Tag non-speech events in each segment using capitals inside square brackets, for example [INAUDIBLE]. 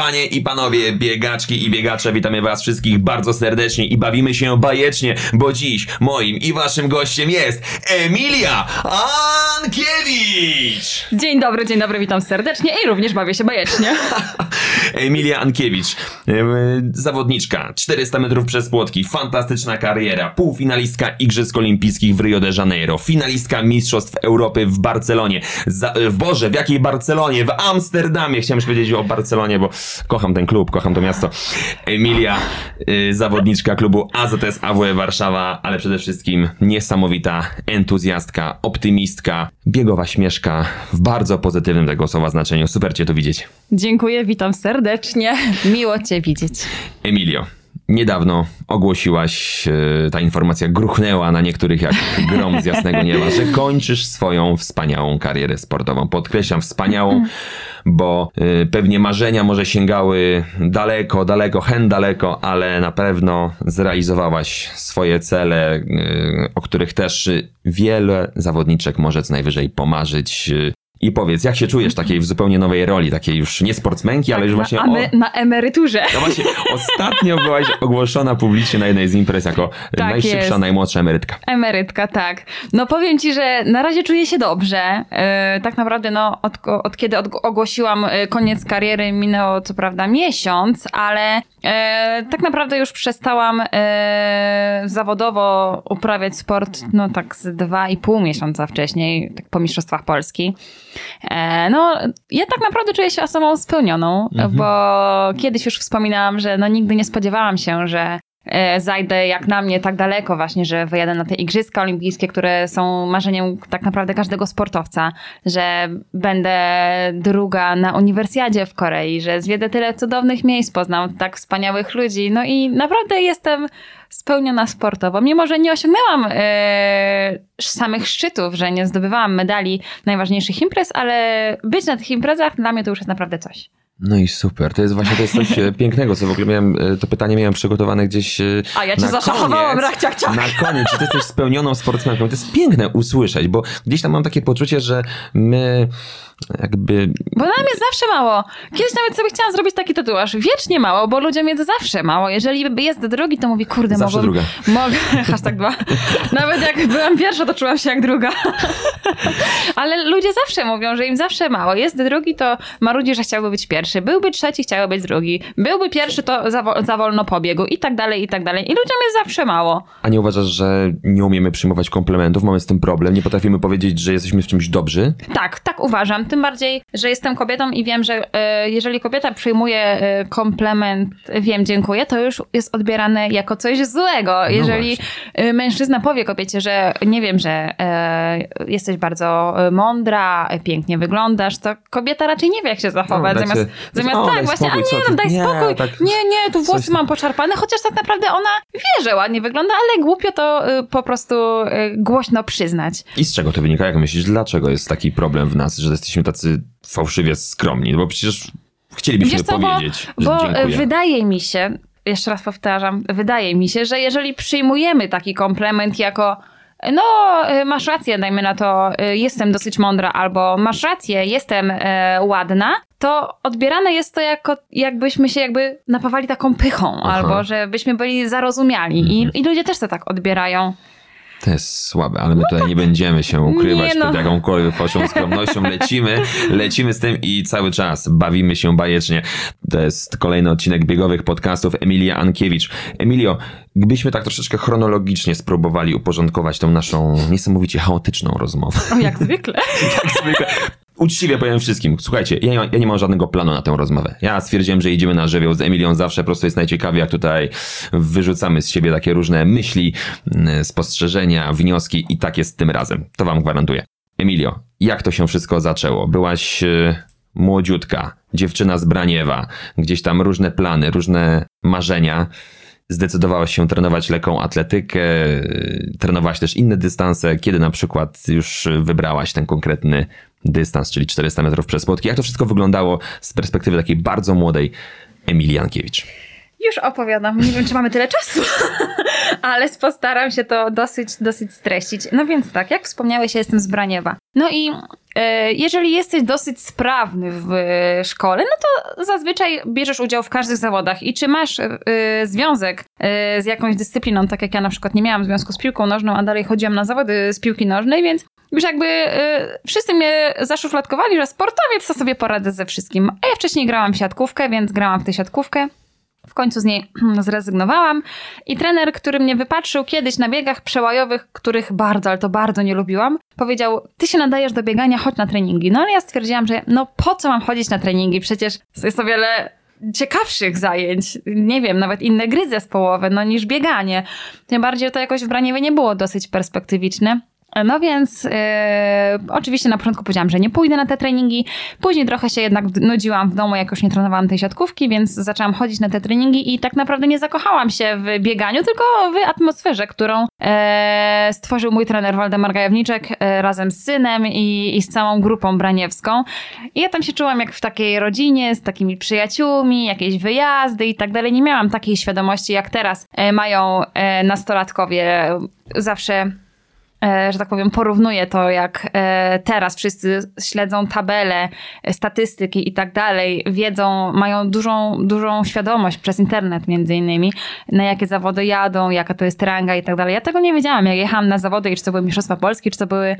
Panie i panowie, biegaczki i biegacze, witamy was wszystkich bardzo serdecznie i bawimy się bajecznie, bo dziś moim i waszym gościem jest Emilia Ankiewicz! Dzień dobry, dzień dobry, witam serdecznie i również bawię się bajecznie. [LAUGHS] Emilia Ankiewicz, zawodniczka, 400 metrów przez płotki, fantastyczna kariera, półfinalistka Igrzysk Olimpijskich w Rio de Janeiro, finalistka Mistrzostw Europy w Barcelonie, Za, w Boże, w jakiej Barcelonie? W Amsterdamie, chciałem powiedzieć o Barcelonie, bo kocham ten klub, kocham to miasto. Emilia, y, zawodniczka klubu AZS AWE Warszawa, ale przede wszystkim niesamowita entuzjastka, optymistka, biegowa śmieszka w bardzo pozytywnym tego słowa znaczeniu. Super Cię tu widzieć. Dziękuję, witam serdecznie. Miło Cię widzieć. Emilio, niedawno ogłosiłaś, e, ta informacja gruchnęła na niektórych jak grom z jasnego nieba, że kończysz swoją wspaniałą karierę sportową. Podkreślam wspaniałą, bo e, pewnie marzenia może sięgały daleko, daleko, hen daleko, ale na pewno zrealizowałaś swoje cele, e, o których też wiele zawodniczek może co najwyżej pomarzyć. I powiedz, jak się czujesz takiej w zupełnie nowej roli, takiej już nie sportsmenki, ale już właśnie na, o... na emeryturze. No właśnie, [LAUGHS] ostatnio byłaś ogłoszona publicznie na jednej z imprez jako Tak najszybsza, jest. najmłodsza emerytka. Emerytka, tak. No powiem Ci, że na razie czuję się dobrze. Yy, tak naprawdę, no, od, od kiedy od, ogłosiłam yy, koniec kariery, minęło co prawda miesiąc, ale yy, tak naprawdę już przestałam yy, zawodowo uprawiać sport, no tak z dwa i pół miesiąca wcześniej, tak po Mistrzostwach Polski. E, no, ja tak naprawdę czuję się osobą spełnioną, bo kiedyś już wspominałam, że no nigdy nie spodziewałam się, że zajdę jak na mnie tak daleko właśnie, że wyjadę na te Igrzyska Olimpijskie, które są marzeniem tak naprawdę każdego sportowca, że będę druga na uniwersjadzie w Korei, że zwiedzę tyle cudownych miejsc, poznam tak wspaniałych ludzi, no i naprawdę jestem spełniona sportowo. Mimo, że nie osiągnęłam e, samych szczytów, że nie zdobywałam medali najważniejszych imprez, ale być na tych imprezach dla mnie to już jest naprawdę coś. No i super, to jest właśnie to jest coś e, pięknego, co w ogóle miałem, e, to pytanie miałem przygotowane gdzieś e, A ja cię zaszachowałam, koniec. rach, ciach, ciach. Na koniec, czy ty jesteś spełnioną sportsmenką. To jest piękne usłyszeć, bo gdzieś tam mam takie poczucie, że my jakby Bo nam jest zawsze mało. Kiedyś nawet sobie chciałam zrobić taki tatuaż. Wiecznie mało, bo ludziom jest zawsze mało. Jeżeli jest drugi, to mówi, kurde, Zawsze mogłem... druga. Mogę, [LAUGHS] hashtag dwa. Nawet jak byłam pierwsza, to czułam się jak druga. [LAUGHS] Ale ludzie zawsze mówią, że im zawsze mało. Jest drugi, to marudzi, że chciałby być pierwszy. Byłby trzeci, chciałby być drugi. Byłby pierwszy, to za, wo- za wolno pobiegł. I tak dalej, i tak dalej. I ludziom jest zawsze mało. A nie uważasz, że nie umiemy przyjmować komplementów, mamy z tym problem, nie potrafimy powiedzieć, że jesteśmy w czymś dobrzy? Tak, tak uważam. Tym bardziej, że jestem kobietą i wiem, że e, jeżeli kobieta przyjmuje e, komplement, wiem, dziękuję, to już jest odbierane jako coś złego. jeżeli e, mężczyzna powie kobiecie, że nie wiem, że jesteś bardzo mądra, pięknie wyglądasz, to kobieta raczej nie wie, jak się zachować. No, zamiast sobie- zamiast o, tak, właśnie, spokój, a nie, no daj Nie, spokój. tak- Nie, nie, tu włosy mam poszarpane, chociaż tak naprawdę ona wie, że ładnie wygląda, ale głupio to po prostu głośno przyznać. I z czego to wynika? Jak myślisz, dlaczego jest taki problem w nas, że jesteśmy tacy fałszywie skromni? No bo przecież chcielibyśmy Wiesz co, bo, powiedzieć, że bo dziękuję. wydaje mi się, jeszcze raz powtarzam, wydaje mi się, że jeżeli przyjmujemy taki komplement jako no, y, masz rację, dajmy na to, y, jestem dosyć mądra, albo masz rację, jestem e, ładna, to odbierane jest to jako, jakbyśmy się jakby napawali taką pychą, Aha. albo żebyśmy byli zarozumiali. Mhm. I, I ludzie też to tak odbierają. To jest słabe, ale my tutaj nie będziemy się ukrywać Nie no. jakąkolwiek fałszywą skromnością. Lecimy, [LAUGHS] lecimy z tym i cały czas bawimy się bajecznie. To jest kolejny odcinek biegowych podcastów Emilia Ankiewicz. Emilio, gdybyśmy tak troszeczkę chronologicznie spróbowali uporządkować tą naszą niesamowicie chaotyczną rozmowę. O, jak zwykle. [LAUGHS] Jak zwykle. Uczciwie powiem wszystkim. Słuchajcie, ja nie, mam, ja nie mam żadnego planu na tę rozmowę. Ja stwierdziłem, że idziemy na żywioł z Emilią zawsze. Po prostu jest najciekawiej, jak tutaj wyrzucamy z siebie takie różne myśli, mm, spostrzeżenia, wnioski i tak jest tym razem. To wam gwarantuję. Emilio, jak to się wszystko zaczęło? Byłaś e, młodziutka, dziewczyna z Braniewa, gdzieś tam różne plany, różne marzenia. zdecydowałaś się trenować lekką atletykę, trenowałaś też inne dystanse, kiedy na przykład już wybrałaś ten konkretny dystans, czyli 400 metrów przez płotki. Jak to wszystko wyglądało z perspektywy takiej bardzo młodej Emilii Jankiewicz? Już opowiadam. Nie wiem, czy mamy tyle czasu, [LAUGHS] ale postaram się to dosyć, dosyć streścić. No więc tak, jak wspomniałeś, ja jestem z Braniewa. No i e, jeżeli jesteś dosyć sprawny w szkole, no to zazwyczaj bierzesz udział w każdych zawodach. I czy masz e, związek e, z jakąś dyscypliną, tak jak ja na przykład nie miałam związku z piłką nożną, a dalej chodziłam na zawody z piłki nożnej, więc już jakby y, wszyscy mnie zaszufladkowali, że sportowiec to sobie poradzę ze wszystkim. A ja wcześniej grałam w siatkówkę, więc grałam w tę siatkówkę. W końcu z niej [CLEARS THROAT] zrezygnowałam i trener, który mnie wypatrzył kiedyś na biegach przełajowych, których bardzo, ale to bardzo nie lubiłam, powiedział, ty się nadajesz do biegania, chodź na treningi. No ale ja stwierdziłam, że no po co mam chodzić na treningi? Przecież jest o wiele ciekawszych zajęć, nie wiem, nawet inne gry zespołowe, no niż bieganie. Tym bardziej to jakoś w Braniewie nie było dosyć perspektywiczne. No więc e, oczywiście na początku powiedziałam, że nie pójdę na te treningi. Później trochę się jednak nudziłam w domu, jak już nie trenowałam tej siatkówki, więc zaczęłam chodzić na te treningi i tak naprawdę nie zakochałam się w bieganiu, tylko w atmosferze, którą e, stworzył mój trener Waldemar Gajowniczek e, razem z synem i, i, z całą grupą braniewską. I ja tam się czułam jak w takiej rodzinie, z takimi przyjaciółmi, jakieś wyjazdy i tak dalej. Nie miałam takiej świadomości, jak teraz e, mają nastolatkowie. Zawsze że tak powiem, porównuję to, jak e, teraz wszyscy śledzą tabele, e, statystyki i tak dalej, wiedzą, mają dużą, dużą świadomość przez internet między innymi, na jakie zawody jadą, jaka to jest ranga i tak dalej. Ja tego nie wiedziałam, jak jechałam na zawody i czy to były Mistrzostwa Polski, czy to były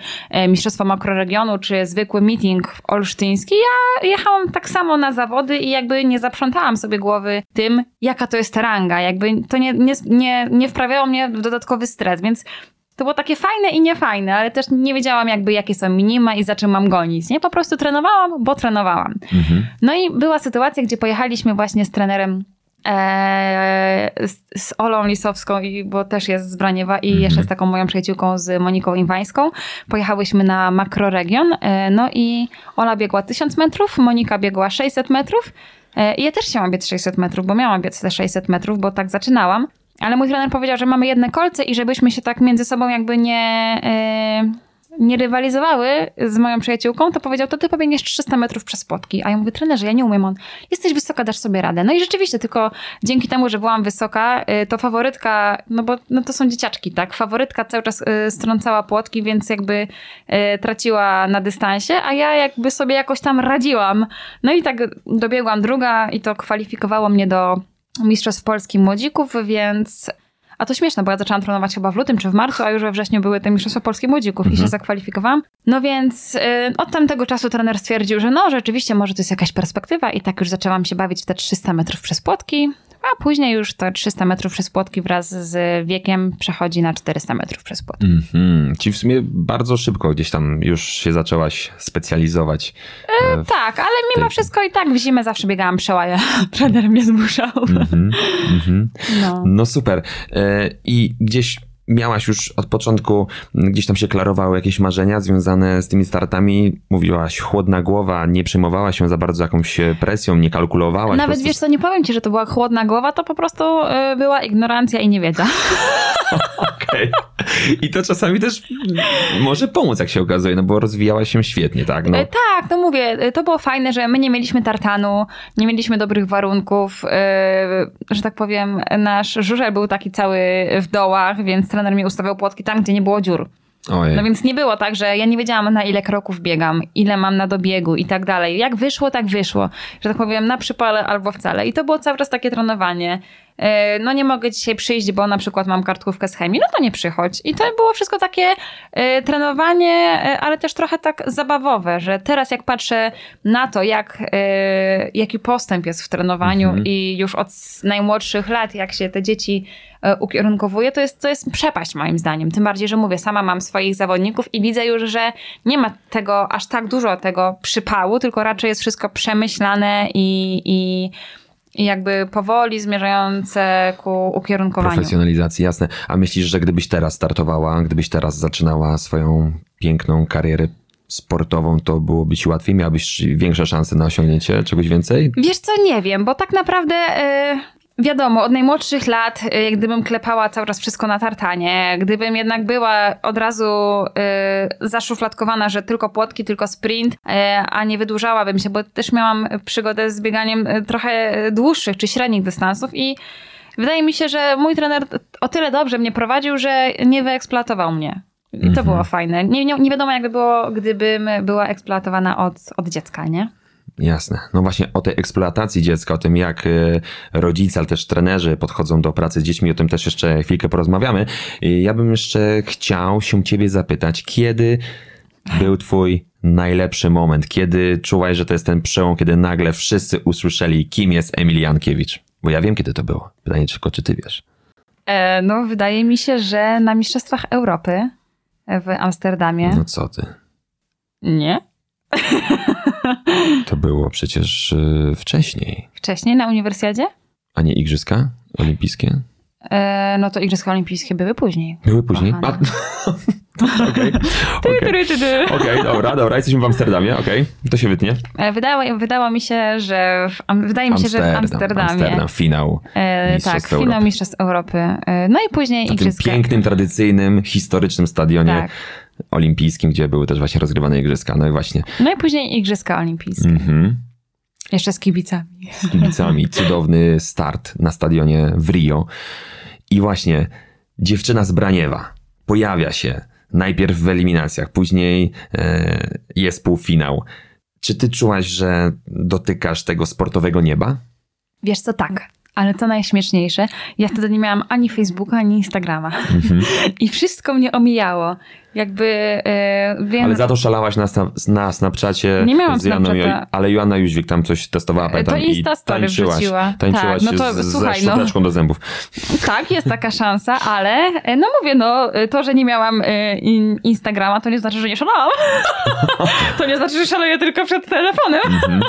Mistrzostwa Makroregionu, czy zwykły meeting olsztyński. Ja jechałam tak samo na zawody i jakby nie zaprzątałam sobie głowy tym, jaka to jest ranga. Jakby to nie, nie, nie, nie wprawiało mnie w dodatkowy stres, więc to było takie fajne i niefajne, ale też nie wiedziałam jakby jakie są minima i za czym mam gonić, nie? Po prostu trenowałam, bo trenowałam. Mhm. No i była sytuacja, gdzie pojechaliśmy właśnie z trenerem e, z, z, Olą Lisowską, i, bo też jest z Braniewa i mhm. jeszcze z taką moją przyjaciółką z Moniką Inwańską. Pojechałyśmy na makroregion, e, no i Ola biegła 1000 metrów, Monika biegła 600 metrów. E, I ja też chciałam biec 600 metrów, bo miałam biec te 600 metrów, bo tak zaczynałam. Ale mój trener powiedział, że mamy jedne kolce i żebyśmy się tak między sobą jakby nie, yy, nie rywalizowały z moją przyjaciółką, to powiedział, to ty pobiegniesz 300 metrów przez płotki. A ja mówię, trenerze, ja nie umiem. On, jesteś wysoka, dasz sobie radę. No i rzeczywiście, tylko dzięki temu, że byłam wysoka, yy, to faworytka, no bo no to są dzieciaczki, tak? Faworytka cały czas yy, strącała płotki, więc jakby traciła na dystansie, a ja jakby sobie jakoś tam radziłam. No i tak dobiegłam druga i to kwalifikowało mnie do Mistrzostw Polski Młodzików, więc... A to śmieszne, bo ja zaczęłam trenować chyba w lutym czy w marcu, a już we wrześniu były te Mistrzostwa Polskie Młodzików mhm. i się mhm. zakwalifikowałam. No więc yy, od tamtego czasu trener stwierdził, że no rzeczywiście może to jest jakaś perspektywa i tak już zaczęłam się bawić w te 300 metrów przez płotki a później już to 300 metrów przez płotki wraz z wiekiem przechodzi na 400 metrów przez płotki. Mm -hmm. Czyli w sumie bardzo szybko gdzieś tam już się zaczęłaś specjalizować. E, tak, ale mimo tej... wszystko i tak w zimę zawsze biegałam przełaja. [LAUGHS] Trener mnie zmuszał. Mm -hmm. Mm -hmm. No. no super. E, I gdzieś miałaś już od początku, gdzieś tam się klarowały jakieś marzenia związane z tymi startami? Mówiłaś chłodna głowa, nie przejmowałaś się za bardzo jakąś presją, nie kalkulowałaś? Nawet prostu... wiesz co, nie powiem ci, że to była chłodna głowa, to po prostu y, była ignorancja i niewiedza. [LAUGHS] Okej. Okay. I to czasami też może pomóc, jak się okazuje, no bo rozwijałaś się świetnie, tak? No. E, tak, no mówię, e, to było fajne, że my nie mieliśmy tartanu, nie mieliśmy dobrych warunków, yy, że tak powiem, nasz żurzel był taki cały w dołach, więc trener mi ustawiał płotki tam, gdzie nie było dziur. Ojej. No więc nie było tak, że ja nie wiedziałam na ile kroków biegam, ile mam na dobiegu i tak dalej. Jak wyszło, tak wyszło. Że tak powiem, na przypale albo wcale. I to było cały czas takie trenowanie. E, no nie mogę dzisiaj przyjść, bo na przykład mam kartkówkę z chemii, no to nie przychodź. I to było wszystko takie e, trenowanie, e, ale też trochę tak zabawowe, że teraz jak patrzę na to, jak, jaki postęp jest w trenowaniu mhm. i już od najmłodszych lat, jak się te dzieci ukierunkowuje, to jest, to jest przepaść moim zdaniem. Tym bardziej, że mówię, sama mam swoich zawodników i widzę już, że nie ma tego aż tak dużo tego przypału, tylko raczej jest wszystko przemyślane i, i i jakby powoli zmierzające ku ukierunkowaniu. Profesjonalizacji, jasne. A myślisz, że gdybyś teraz startowała, gdybyś teraz zaczynała swoją piękną karierę sportową, to byłoby ci łatwiej? Miałabyś większe szanse na osiągnięcie czegoś więcej? Wiesz co, nie wiem, bo tak naprawdę... Yy wiadomo, od najmłodszych lat, y, jak gdybym klepała cały czas wszystko na tartanie, gdybym jednak była od razu y, zaszufladkowana, że tylko płotki, tylko sprint, y, a nie wydłużałabym się, bo też miałam przygodę z bieganiem y, trochę dłuższych czy średnich dystansów i wydaje mi się, że mój trener o tyle dobrze mnie prowadził, że nie wyeksploatował mnie. I to Mhm. było fajne. Nie, nie, nie wiadomo, jakby było, gdybym była eksploatowana od, od dziecka, nie? Jasne. No właśnie o tej eksploatacji dziecka, o tym jak e, rodzice, ale też trenerzy podchodzą do pracy z dziećmi, o tym też jeszcze chwilkę porozmawiamy. I Ja bym jeszcze chciał się ciebie zapytać, kiedy był twój najlepszy moment? Kiedy czułaś, że to jest ten przełom, kiedy nagle wszyscy usłyszeli, kim jest Emil Jankiewicz? Bo ja wiem, kiedy to było. Pytanie tylko, czy ty wiesz? E, no, wydaje mi się, że na Mistrzostwach Europy w Amsterdamie. No co ty? Nie? Było przecież e, wcześniej. Wcześniej na uniwersjadzie? A nie Igrzyska Olimpijskie? E, no to Igrzyska Olimpijskie były później. Były później? A- [LAUGHS] Okej. Okej. Ty, ty. Okej, dobra, dobra, jesteśmy w Amsterdamie, okej, to się wytnie. E, Wydało, wydało mi się, że w, wydaje mi się, że w Amsterdamie. Amsterdam, finał. E, tak, finał Europy. Mistrzostw Europy. E, no i później Na tym Igrzyska. pięknym, tradycyjnym, historycznym stadionie Tak. Olimpijskim, gdzie były też właśnie rozgrywane igrzyska. No i właśnie. No i później Igrzyska Olimpijskie. Mhm. Jeszcze z kibicami. Z kibicami. Cudowny start na stadionie w Rio. I właśnie dziewczyna z Braniewa pojawia się najpierw w eliminacjach, później e, jest półfinał. Czy ty czułaś, że dotykasz tego sportowego nieba? Wiesz co, tak. Ale to najśmieszniejsze, ja wtedy nie miałam ani Facebooka, ani Instagrama. Mhm. [LAUGHS] I wszystko mnie omijało. Jakby e, wiem... Ale za to szalałaś na, na Snapchacie Nie miałam z Joanną, ale Joanna Jóźwik tam coś testowała, pamiętam, To Insta i tańczyłaś, wrzuciła. tańczyłaś Tak, no to z, słuchaj, ze no. do zębów. Tak, jest taka szansa, ale e, no mówię, no to, że nie miałam e, in, Instagrama, to nie znaczy, że nie szalałam. [LAUGHS] to nie znaczy, że szaleję tylko przed telefonem. Mhm.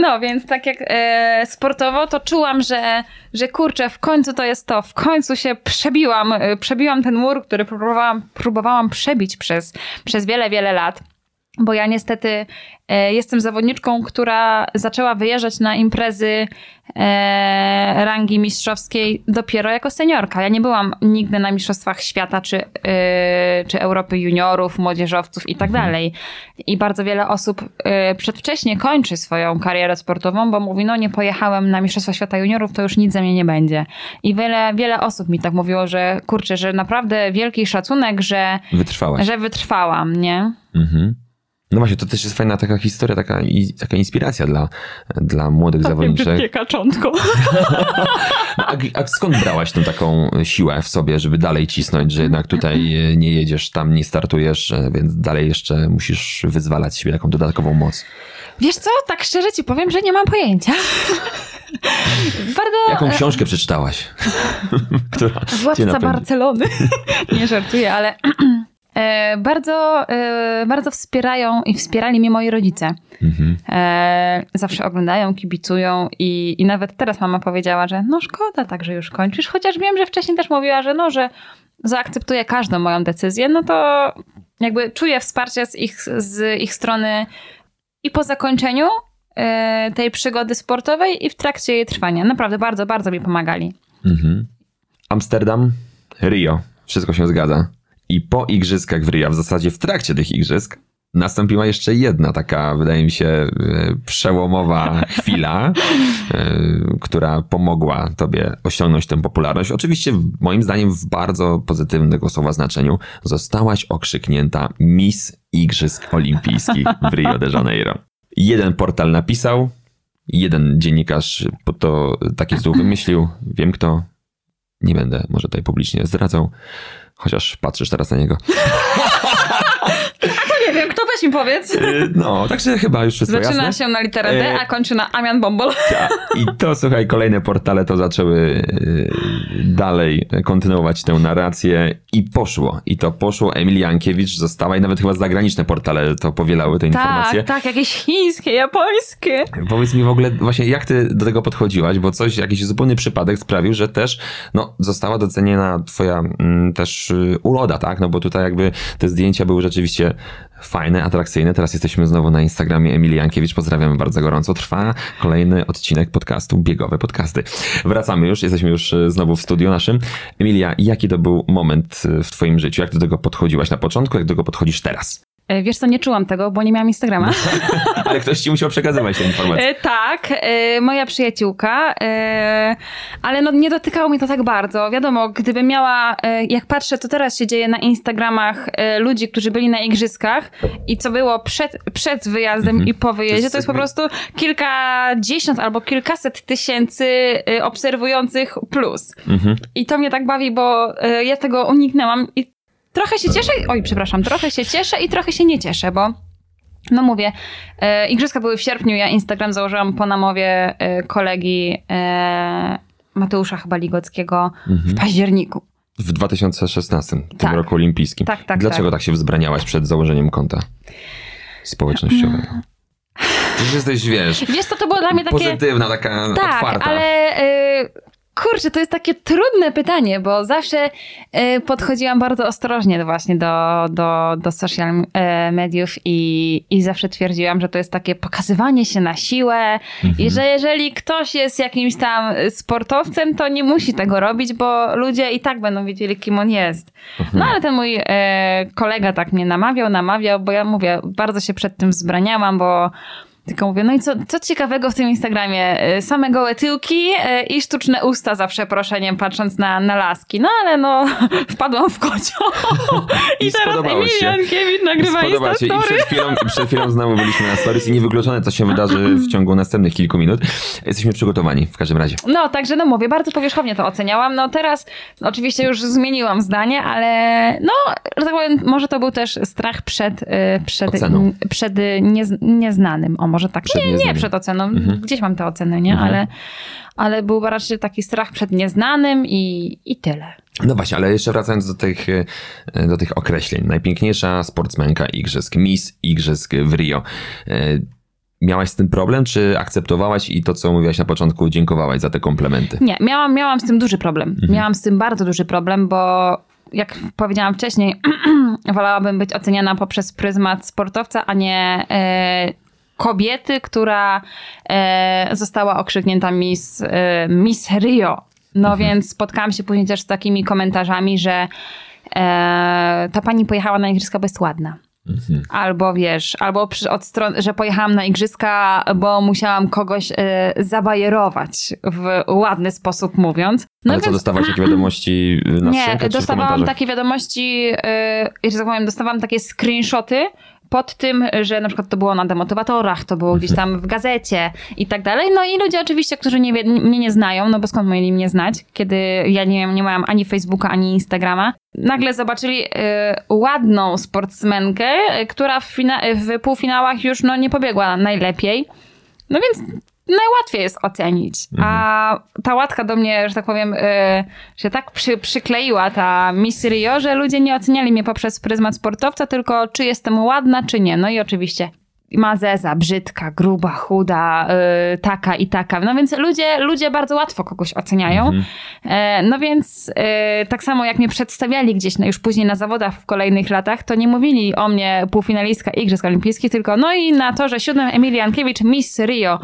No, więc tak jak e, sportowo, to czułam, że, że kurczę, w końcu to jest to, w końcu się przebiłam, e, przebiłam ten mur, który próbowałam, próbowałam przebić przez, przez wiele, wiele lat. Bo ja niestety e, jestem zawodniczką, która zaczęła wyjeżdżać na imprezy e, rangi mistrzowskiej dopiero jako seniorka. Ja nie byłam nigdy na Mistrzostwach Świata czy, e, czy Europy juniorów, młodzieżowców i tak dalej. I bardzo wiele osób przedwcześnie kończy swoją karierę sportową, bo mówi, no nie pojechałem na Mistrzostwa Świata juniorów, to już nic ze mnie nie będzie. I wiele, wiele osób mi tak mówiło, że kurczę, że naprawdę wielki szacunek, że, Wytrwałaś. że wytrwałam, nie? Mhm. No właśnie, to też jest fajna taka historia, taka, i, taka inspiracja dla, dla młodych zawodniczek. kaczątko. [LAUGHS] No, a, a skąd brałaś tą taką siłę w sobie, żeby dalej cisnąć, że jednak tutaj e, nie jedziesz, tam nie startujesz, e, więc dalej jeszcze musisz wyzwalać siebie taką dodatkową moc. Wiesz co, tak szczerze ci powiem, że nie mam pojęcia. [LAUGHS] Bardzo... Jaką książkę przeczytałaś? [LAUGHS] Która Władca? Barcelony. nie żartuję, ale e, [CLEARS THROAT] bardzo, e, bardzo wspierają i wspierali mnie moi rodzice. Mhm. E, zawsze oglądają, kibicują i, i nawet teraz mama powiedziała, że no szkoda tak, że już kończysz, chociaż wiem, że wcześniej też mówiła, że no, że zaakceptuje każdą moją decyzję, no to jakby czuję wsparcie z ich, z ich strony i po zakończeniu e, tej przygody sportowej i w trakcie jej trwania. Naprawdę bardzo, bardzo mi pomagali. Mhm. Amsterdam, Rio. Wszystko się zgadza. I po igrzyskach w Rio, w zasadzie w trakcie tych igrzysk, nastąpiła jeszcze jedna taka, wydaje mi się, e, przełomowa [LAUGHS] chwila, e, która pomogła tobie osiągnąć tę popularność. Oczywiście, moim zdaniem, w bardzo pozytywnym tego słowa znaczeniu, zostałaś okrzyknięta Miss Igrzysk Olimpijskich w Rio de Janeiro. Jeden portal napisał, jeden dziennikarz po to taki tytuł wymyślił. Wiem kto. Nie będę może tutaj publicznie zdradzał, chociaż patrzysz teraz na niego. [LAUGHS] Weź mi powiedz. Yy, No, także chyba już wszystko Zaczyna jasne. się na literę D, E, a kończy na Amian Bombol. A, [LAUGHS] I to, słuchaj, kolejne portale to zaczęły yy, dalej kontynuować tę narrację i poszło. I to poszło. Emilia Jankiewicz została i nawet chyba zagraniczne portale to powielały te informacje. Tak, tak, jakieś chińskie, japońskie. Powiedz mi w ogóle właśnie, jak ty do tego podchodziłaś, bo coś, jakiś zupełny przypadek sprawił, że też no, została doceniona twoja mm, też y, uroda, tak? No bo tutaj jakby te zdjęcia były rzeczywiście Fajne, atrakcyjne. Teraz jesteśmy znowu na Instagramie Emilii Jankiewicz. Pozdrawiamy bardzo gorąco. Trwa kolejny odcinek podcastu Biegowe Podcasty. Wracamy już, jesteśmy już e, znowu w studiu naszym. Emilia, jaki to był moment e, w twoim życiu? Jak do tego podchodziłaś na początku, jak do tego podchodzisz teraz? E, Wiesz co, nie czułam tego, bo nie miałam Instagrama. [LAUGHS] Ale ktoś ci musiał przekazywać te informacje. E, tak, e, moja przyjaciółka, ale no nie dotykało mnie to tak bardzo. Wiadomo, gdybym miała, jak patrzę, to teraz się dzieje na Instagramach ludzi, którzy byli na igrzyskach i co było przed, przed wyjazdem i po wyjeździe, jest to jest po prostu kilkadziesiąt albo kilkaset tysięcy obserwujących plus. Mhm. I to mnie tak bawi, bo ja tego uniknęłam i trochę się cieszę, oj przepraszam, trochę się cieszę i trochę się nie cieszę, bo no mówię, e, igrzyska były w sierpniu, ja Instagram założyłam po namowie e, kolegi e, Mateusza chyba Ligockiego w październiku. W 2016, tym Tak. roku olimpijskim. Tak, tak, Dlaczego tak. się wzbraniałaś przed założeniem konta społecznościowego? Przecież jesteś, wiesz, Wiesz co, to było dla mnie takie... pozytywna, taka Tak, otwarta. ale e, kurczę, to jest takie trudne pytanie, bo zawsze e, podchodziłam bardzo ostrożnie właśnie do, do, do social e, mediów i, i zawsze twierdziłam, że to jest takie pokazywanie się na siłę i że jeżeli ktoś jest jakimś tam sportowcem, to nie musi tego robić, bo ludzie i tak będą wiedzieli, kim on jest. No ale ten mój e, kolega tak mnie namawiał, namawiał, bo ja mówię, bardzo się przed tym wzbraniałam, bo tylko mówię, no i co, co ciekawego w tym Instagramie? E, Same gołe tyłki e, i sztuczne usta za przeproszeniem, patrząc na, na laski. No ale no, [LAUGHS] wpadłam w kocioł. [LAUGHS] I, I teraz ci się. Emilia Jankiewicz nagrywa Spodoba się. I przed chwilą, przed chwilą znowu byliśmy na stories i niewykluczone, co się wydarzy w [LAUGHS] ciągu następnych kilku minut. Jesteśmy przygotowani w każdym razie. No, także no mówię, bardzo powierzchownie to oceniałam. No teraz oczywiście już zmieniłam zdanie, ale no, tak powiem, może to był też strach przed, y, przed, Oceną. przed y, niez, nieznanym. O, może tak. Przed nie, nie przed oceną. Mhm. Gdzieś mam te oceny, nie? Mhm. Ale, ale był raczej taki strach przed nieznanym i, i tyle. No właśnie, ale jeszcze wracając do tych, e, do tych określeń. Najpiękniejsza sportsmenka igrzysk, Miss Igrzysk w Rio. E, Miałaś z tym problem, czy akceptowałaś i to, co mówiłaś na początku, dziękowałaś za te komplementy? Nie, miałam, miałam z tym duży problem. Mhm. Miałam z tym bardzo duży problem, bo jak powiedziałam wcześniej, [CLEARS THROAT] wolałabym być oceniana poprzez pryzmat sportowca, a nie e, kobiety, która e, została okrzyknięta Miss, e, Miss Rio. No Mhm. więc spotkałam się później też z takimi komentarzami, że e, ta pani pojechała na igrzyska, bo jest ładna. Mhm. Albo wiesz, albo przy, od strony, że pojechałam na igrzyska, bo musiałam kogoś e, zabajerować w ładny sposób mówiąc. No ale co, więc- dostawałaś takie wiadomości y, na nie, skrzynkę, dostawałam takie wiadomości, yy, że tak powiem, dostawałam takie screenshoty pod tym, że na przykład to było na demotywatorach, to było gdzieś tam w gazecie i tak dalej. No i ludzie oczywiście, którzy nie, mnie nie znają, no bo skąd mieli mnie znać, kiedy ja nie, nie miałam ani Facebooka, ani Instagrama, nagle zobaczyli yy, ładną sportsmenkę, która w, w półfinałach już no, nie pobiegła najlepiej. No więc najłatwiej jest ocenić. A ta łatka do mnie, że tak powiem, y, się tak przy, przykleiła, ta Miss Rio, że ludzie nie oceniali mnie poprzez pryzmat sportowca, tylko czy jestem ładna, czy nie. No i oczywiście mazeza, brzydka, gruba, chuda, y, taka i taka. No więc ludzie, ludzie bardzo łatwo kogoś oceniają. E, no więc e, tak samo jak mnie przedstawiali gdzieś no już później na zawodach w kolejnych latach, to nie mówili o mnie półfinalistka Igrzysk Olimpijskich, tylko no i na torze siódmym Emilia Jankiewicz Miss Rio.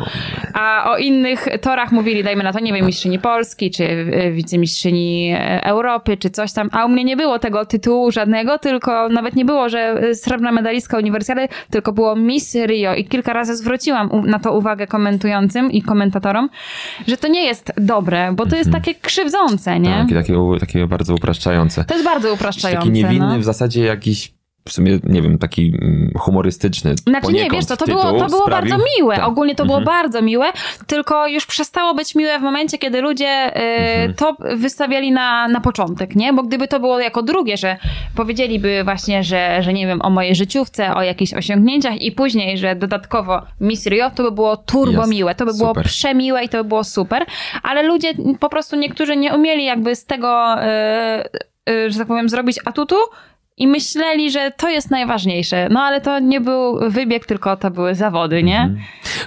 A o innych torach mówili, dajmy na to, nie wiem, mistrzyni Polski, czy e, wicemistrzyni e, Europy, czy coś tam. A u mnie nie było tego tytułu żadnego, tylko nawet nie było, że srebrna medalistka uniwersally, tylko było Miss Rio. I kilka razy zwróciłam na to uwagę komentującym i komentatorom, że to nie jest dobre, bo to jest takie krzywdzące, nie? Tak, takie, takie bardzo upraszczające. To jest bardzo upraszczające. Taki niewinny, no. w zasadzie jakiś, w sumie, nie wiem, taki mm, humorystyczny Znaczy nie, wiesz co, to było, to było sprawił- bardzo miłe. Tak. Ogólnie to było Mhm. bardzo miłe, tylko już przestało być miłe w momencie, kiedy ludzie y, Mhm. to wystawiali na, na początek, nie? Bo gdyby to było jako drugie, że powiedzieliby właśnie, że, że nie wiem, o mojej życiówce, o jakichś osiągnięciach i później, że dodatkowo Miss Rio, to by było turbo Jasne. miłe, to by było Super. przemiłe i to by było super, ale ludzie po prostu niektórzy nie umieli jakby z tego, y, y, że tak powiem, zrobić atutu i myśleli, że to jest najważniejsze. No ale to nie był wybieg, tylko to były zawody, nie? Mhm.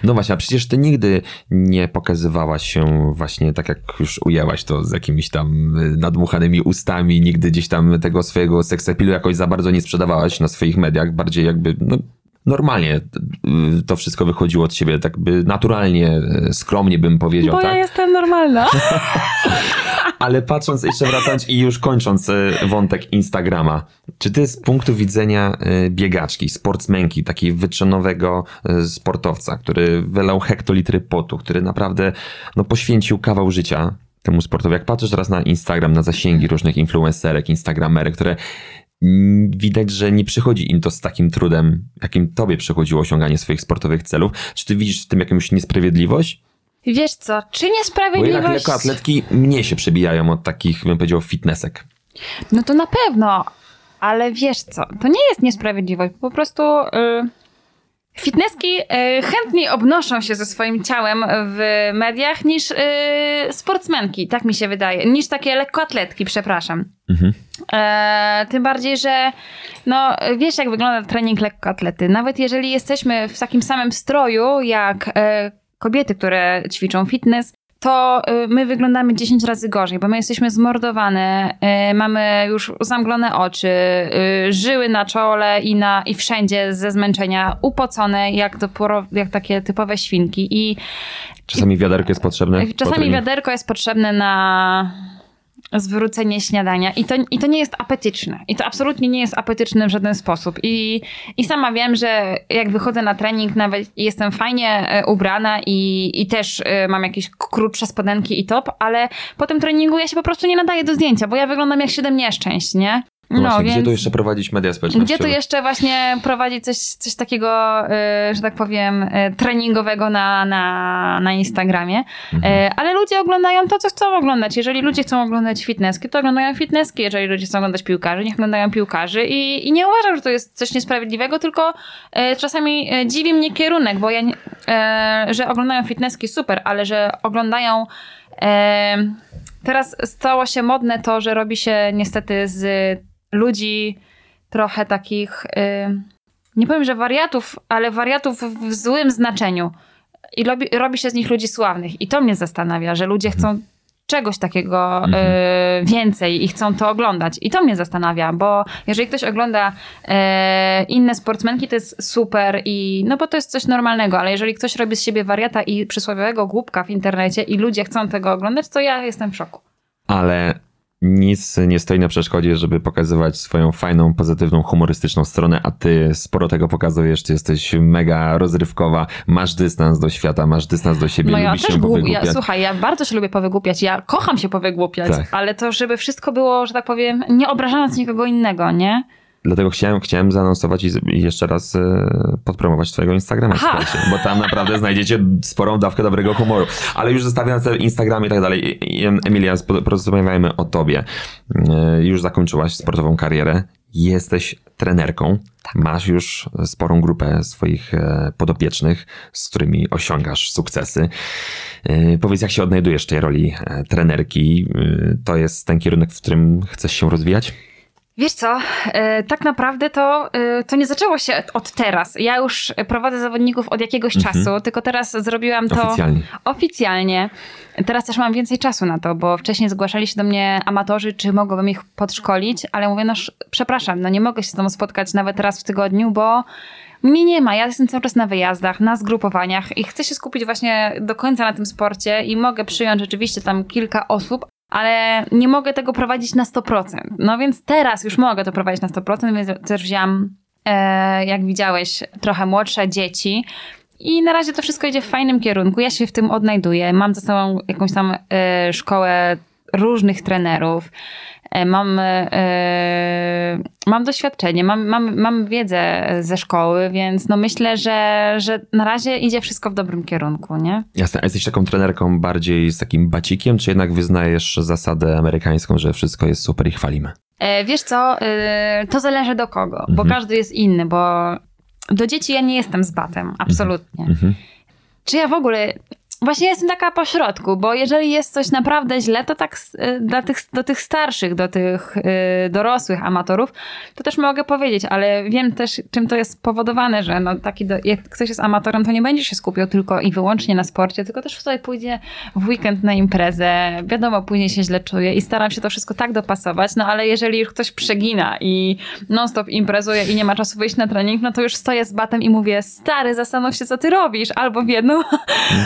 No właśnie, a przecież ty nigdy nie pokazywałaś się właśnie tak jak już ujęłaś to z jakimiś tam y, nadmuchanymi ustami, nigdy gdzieś tam tego swojego seksepilu jakoś za bardzo nie sprzedawałaś na swoich mediach, bardziej jakby no, normalnie y, to wszystko wychodziło od ciebie, tak by naturalnie, y, skromnie bym powiedział, Bo tak? ja jestem normalna. [LAUGHS] Ale patrząc, jeszcze wracając i już kończąc y, wątek Instagrama, czy ty z punktu widzenia y, biegaczki, sportsmenki, takiej wyczynowego y, sportowca, który wylał hektolitry potu, który naprawdę no, poświęcił kawał życia temu sportowi, jak patrzysz teraz na Instagram, na zasięgi różnych influencerek, instagramerek, które widać, że nie przychodzi im to z takim trudem, jakim tobie przychodziło osiąganie swoich sportowych celów. Czy ty widzisz w tym jakąś niesprawiedliwość? Wiesz co, czy Bo jednak niesprawiedliwość... lekkoatletki mnie się przebijają od takich, bym powiedział, fitnessek. No to na pewno, ale wiesz co, to nie jest niesprawiedliwość, po prostu y, fitnesski y, chętniej obnoszą się ze swoim ciałem w mediach niż y, sportsmenki, tak mi się wydaje, niż takie lekkoatletki, przepraszam. Mhm. E, tym bardziej, że no, wiesz, jak wygląda trening lekkoatlety. Nawet jeżeli jesteśmy w takim samym stroju jak e, kobiety, które ćwiczą fitness, to y, my wyglądamy 10 razy gorzej, bo my jesteśmy zmordowane, y, mamy już zamglone oczy, y, żyły na czole i, na, i wszędzie ze zmęczenia, upocone jak, doporo, jak takie typowe świnki. I Czasami wiaderko jest potrzebne. po Czasami wiaderko jest potrzebne na zwrócenie śniadania i to, i to nie jest apetyczne. I to absolutnie nie jest apetyczne w żaden sposób. I, I sama wiem, że jak wychodzę na trening, nawet jestem fajnie e, ubrana i, i też e, mam jakieś krótsze spodenki i top, ale po tym treningu ja się po prostu nie nadaję do zdjęcia, bo ja wyglądam jak siedem nieszczęść, nie? No właśnie, gdzie tu jeszcze prowadzić media społecznościowe? Gdzie tu jeszcze właśnie prowadzić coś, coś takiego, y, że tak powiem, y, treningowego na, na, na Instagramie. Mhm. Y, Ale ludzie oglądają to, co chcą oglądać. Jeżeli ludzie chcą oglądać fitnesski, to oglądają fitnesski. Jeżeli ludzie chcą oglądać piłkarzy, niech oglądają piłkarzy. I, i nie uważam, że to jest coś niesprawiedliwego, tylko czasami dziwi mnie kierunek, bo ja, że oglądają fitnesski, super, ale że oglądają... Teraz stało się modne to, że robi się niestety z ludzi trochę takich, y, nie powiem, że wariatów, ale wariatów w złym znaczeniu. I robi, robi się z nich ludzi sławnych. I to mnie zastanawia, że ludzie chcą czegoś takiego y, więcej i chcą to oglądać. I to mnie zastanawia, bo jeżeli ktoś ogląda y, inne sportsmenki, to jest super i no bo to jest coś normalnego, ale jeżeli ktoś robi z siebie wariata i przysłowiowego głupka w internecie i ludzie chcą tego oglądać, to ja jestem w szoku. Ale nic nie stoi na przeszkodzie, żeby pokazywać swoją fajną, pozytywną, humorystyczną stronę, a ty sporo tego pokazujesz, ty jesteś mega rozrywkowa, masz dystans do świata, masz dystans do siebie, No ja lubisz też się głupia. powygłupiać. Ja, słuchaj, ja bardzo się lubię powygłupiać. Ja kocham się powygłupiać, Tak. ale to, żeby wszystko było, że tak powiem, nie obrażając nikogo innego, nie? Dlatego chciałem, chciałem zaanonsować i jeszcze raz e, podpromować twojego Instagrama, słuchajcie, bo tam naprawdę [LAUGHS] znajdziecie sporą dawkę dobrego humoru. Ale już zostawiając te Instagramy i tak dalej, Emilia, porozmawiajmy o tobie. E, Już zakończyłaś sportową karierę, jesteś trenerką, Tak. masz już sporą grupę swoich e, podopiecznych, z którymi osiągasz sukcesy. Powiedz, jak się odnajdujesz w tej roli trenerki? To jest ten kierunek, w którym chcesz się rozwijać? Wiesz co, e, tak naprawdę to, e, to nie zaczęło się od teraz. Ja już prowadzę zawodników od jakiegoś czasu, tylko teraz zrobiłam to Mhm. Oficjalnie. oficjalnie. Teraz też mam więcej czasu na to, bo wcześniej zgłaszali się do mnie amatorzy, czy mogłabym ich podszkolić, ale mówię, no sz- przepraszam, no nie mogę się z tobą spotkać nawet raz w tygodniu, bo mnie nie ma. Ja jestem cały czas na wyjazdach, na zgrupowaniach i chcę się skupić właśnie do końca na tym sporcie i mogę przyjąć rzeczywiście tam kilka osób, ale nie mogę tego prowadzić na 100%. No więc teraz już mogę to prowadzić na 100%, więc też wziąłam, e, jak widziałeś, trochę młodsze dzieci. I na razie to wszystko idzie w fajnym kierunku. Ja się w tym odnajduję. Mam ze sobą jakąś tam e, szkołę różnych trenerów. E, Mam, e, mam doświadczenie, mam, mam, mam wiedzę ze szkoły, więc no myślę, że, że na razie idzie wszystko w dobrym kierunku, nie? Jasne, a jesteś taką trenerką bardziej z takim bacikiem, czy jednak wyznajesz zasadę amerykańską, że wszystko jest super i chwalimy? E, Wiesz co, to zależy do kogo, bo Mhm. każdy jest inny, bo do dzieci ja nie jestem z batem, absolutnie. Mhm. Czy ja w ogóle, Właśnie jestem taka po środku, bo jeżeli jest coś naprawdę źle, to tak y, dla tych, do tych starszych, do tych y, dorosłych amatorów, to też mogę powiedzieć, ale wiem też, czym to jest spowodowane, że no taki do, jak ktoś jest amatorem, to nie będzie się skupiał tylko i wyłącznie na sporcie, tylko też sobie pójdzie w weekend na imprezę, wiadomo, później się źle czuje i staram się to wszystko tak dopasować, no ale jeżeli już ktoś przegina i non-stop imprezuje i nie ma czasu wyjść na trening, no to już stoję z batem i mówię, stary, zastanów się, co ty robisz, albo w jedną,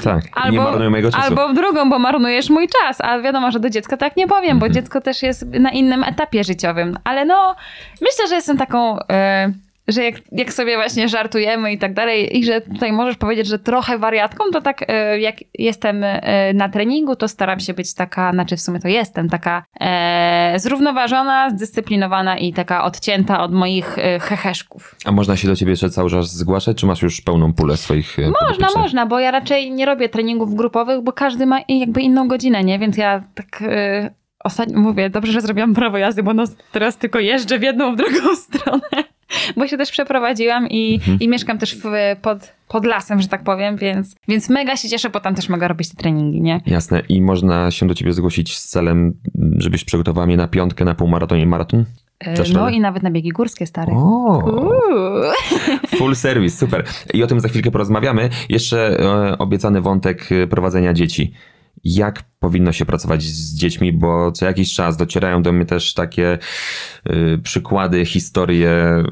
tak, [LAUGHS] Albo, nie marnuję mojego czasu. albo w drugą, bo marnujesz mój czas. A wiadomo, że do dziecka tak nie powiem, Mhm. bo dziecko też jest na innym etapie życiowym. Ale no, myślę, że jestem taką. e, że jak, jak sobie właśnie żartujemy i tak dalej, i że tutaj możesz powiedzieć, że trochę wariatką, to tak e, jak jestem e, na treningu, to staram się być taka, znaczy w sumie to jestem, taka e, zrównoważona, zdyscyplinowana i taka odcięta od moich e, heheszków. A można się do ciebie jeszcze cały czas zgłaszać, czy masz już pełną pulę swoich e, Można, można, bo ja raczej nie robię treningów grupowych, bo każdy ma jakby inną godzinę, nie? Więc ja tak yy, ostatnio mówię, dobrze, że zrobiłam prawo jazdy, bo no, teraz tylko jeżdżę w jedną, w drugą [LAUGHS] stronę. Bo się też przeprowadziłam i, Mhm. i mieszkam też w, pod, pod lasem, że tak powiem, więc, więc mega się cieszę, bo tam też mogę robić te treningi, nie? Jasne. I można się do ciebie zgłosić z celem, żebyś przygotowała mnie na piątkę, na półmaraton i maraton? Też no i nawet na biegi górskie, stary. Full [LAUGHS] service, super. I o tym za chwilkę porozmawiamy. Jeszcze e, obiecany wątek e, prowadzenia dzieci. Jak powinno się pracować z dziećmi, bo co jakiś czas docierają do mnie też takie e, przykłady, historie,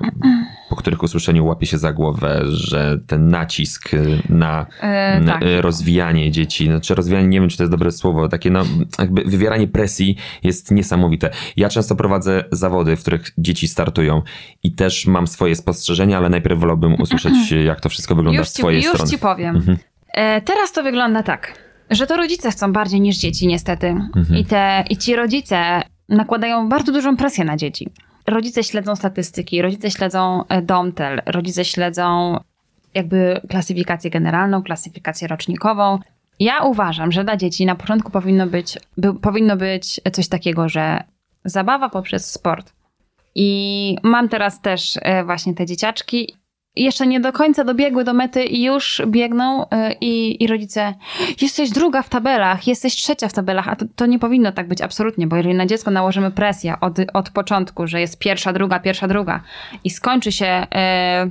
po których usłyszeniu łapie się za głowę, że ten nacisk na E, na, tak. rozwijanie dzieci, znaczy rozwijanie, nie wiem czy to jest dobre słowo, takie no jakby wywieranie presji jest niesamowite. Ja często prowadzę zawody, w których dzieci startują i też mam swoje spostrzeżenia, ale najpierw wolałbym usłyszeć jak to wszystko wygląda Już z ci, twojej już strony. ci powiem. Mhm. E, teraz to wygląda tak, że to rodzice chcą bardziej niż dzieci, niestety. Mhm. I, te, I ci rodzice nakładają bardzo dużą presję na dzieci. Rodzice śledzą statystyki, rodzice śledzą e, domtel, rodzice śledzą jakby klasyfikację generalną, klasyfikację rocznikową. Ja uważam, że dla dzieci na początku powinno być, by, powinno być coś takiego, że zabawa poprzez sport. I mam teraz też e, właśnie te dzieciaczki. Jeszcze nie do końca dobiegły do mety i już biegną e, i, i rodzice jesteś druga w tabelach, jesteś trzecia w tabelach, a to, to nie powinno tak być absolutnie, bo jeżeli na dziecko nałożymy presję od, od początku, że jest pierwsza, druga, pierwsza, druga i skończy się e,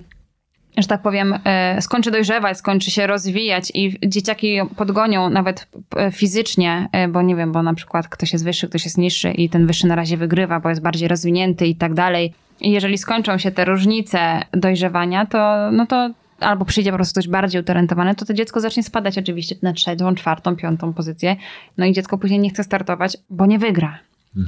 że tak powiem, e, skończy dojrzewać, skończy się rozwijać i dzieciaki podgonią nawet e, fizycznie, e, bo nie wiem, bo na przykład ktoś jest wyższy, ktoś jest niższy i ten wyższy na razie wygrywa, bo jest bardziej rozwinięty i tak dalej. I jeżeli skończą się te różnice dojrzewania, to no to albo przyjdzie po prostu ktoś bardziej utalentowany, to to dziecko zacznie spadać oczywiście na trzecią, czwartą, piątą pozycję. No i dziecko później nie chce startować, bo nie wygra.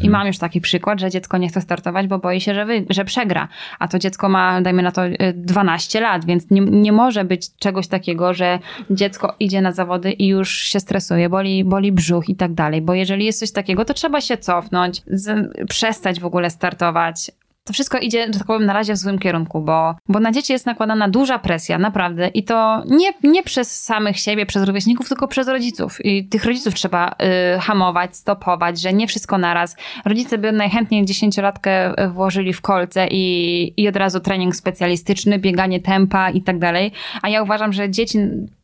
I mam już taki przykład, że dziecko nie chce startować, bo boi się, że, wy, że przegra. A to dziecko ma, dajmy na to, y, 12 lat, więc nie, nie może być czegoś takiego, że dziecko idzie na zawody i już się stresuje, boli, boli brzuch i tak dalej. Bo jeżeli jest coś takiego, to trzeba się cofnąć, z, przestać w ogóle startować. To wszystko idzie, że tak powiem, na razie w złym kierunku, bo, bo na dzieci jest nakładana duża presja, naprawdę. I to nie, nie przez samych siebie, przez rówieśników, tylko przez rodziców. I tych rodziców trzeba y, hamować, stopować, że nie wszystko naraz. Rodzice by najchętniej dziesięciolatkę włożyli w kolce i, i od razu trening specjalistyczny, bieganie tempa i tak dalej. A ja uważam, że dzieci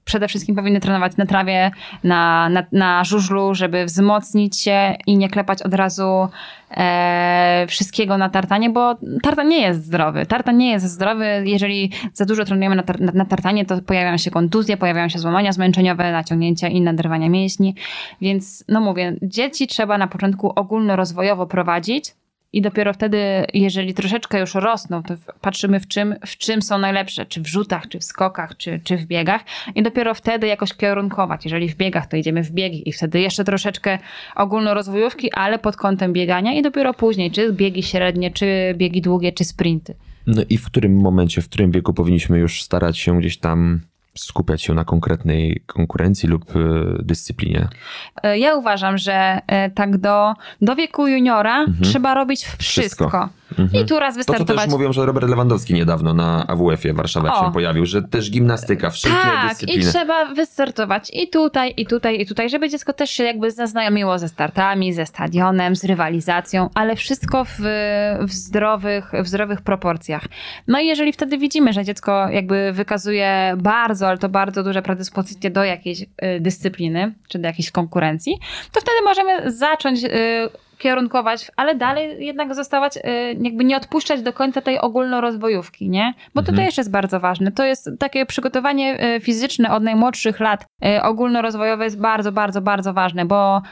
przede wszystkim powinny trenować na trawie, na, na, na żużlu, żeby wzmocnić się i nie klepać od razu e, wszystkiego na tartanie, bo tartan nie jest zdrowy. Tartan nie jest zdrowy. Jeżeli za dużo trenujemy na, tar na, na tartanie, to pojawiają się kontuzje, pojawiają się złamania zmęczeniowe, naciągnięcia i naderwania mięśni. Więc no mówię, dzieci trzeba na początku ogólnorozwojowo prowadzić, i dopiero wtedy, jeżeli troszeczkę już rosną, to patrzymy w czym, w czym są najlepsze, czy w rzutach, czy w skokach, czy, czy w biegach. I dopiero wtedy jakoś kierunkować. Jeżeli w biegach, to idziemy w biegi i wtedy jeszcze troszeczkę ogólnorozwojówki, ale pod kątem biegania i dopiero później, czy biegi średnie, czy biegi długie, czy sprinty. No i w którym momencie, w którym wieku powinniśmy już starać się gdzieś tam skupiać się na konkretnej konkurencji lub e, dyscyplinie? E, Ja uważam, że e, tak do, do wieku juniora trzeba robić wszystko. Mhm. Wszystko. I tu raz To, co wystartować. też mówią, że Robert Lewandowski niedawno na AWF-ie Warszawa O. się pojawił, że też gimnastyka, wszelkie Tak, i dyscypliny. trzeba wystartować i tutaj, i tutaj, i tutaj, żeby dziecko też się jakby zaznajomiło ze startami, ze stadionem, z rywalizacją, ale wszystko w, w, zdrowych, w zdrowych proporcjach. No i jeżeli wtedy widzimy, że dziecko jakby wykazuje bardzo ale to bardzo duże predyspozycje do jakiejś y, dyscypliny, czy do jakiejś konkurencji, to wtedy możemy zacząć y, kierunkować, ale dalej jednak zostawać, y, jakby nie odpuszczać do końca tej ogólnorozwojówki, nie? Bo to Mhm. też jest bardzo ważne. To jest takie przygotowanie fizyczne od najmłodszych lat, ogólnorozwojowe jest bardzo, bardzo, bardzo ważne, bo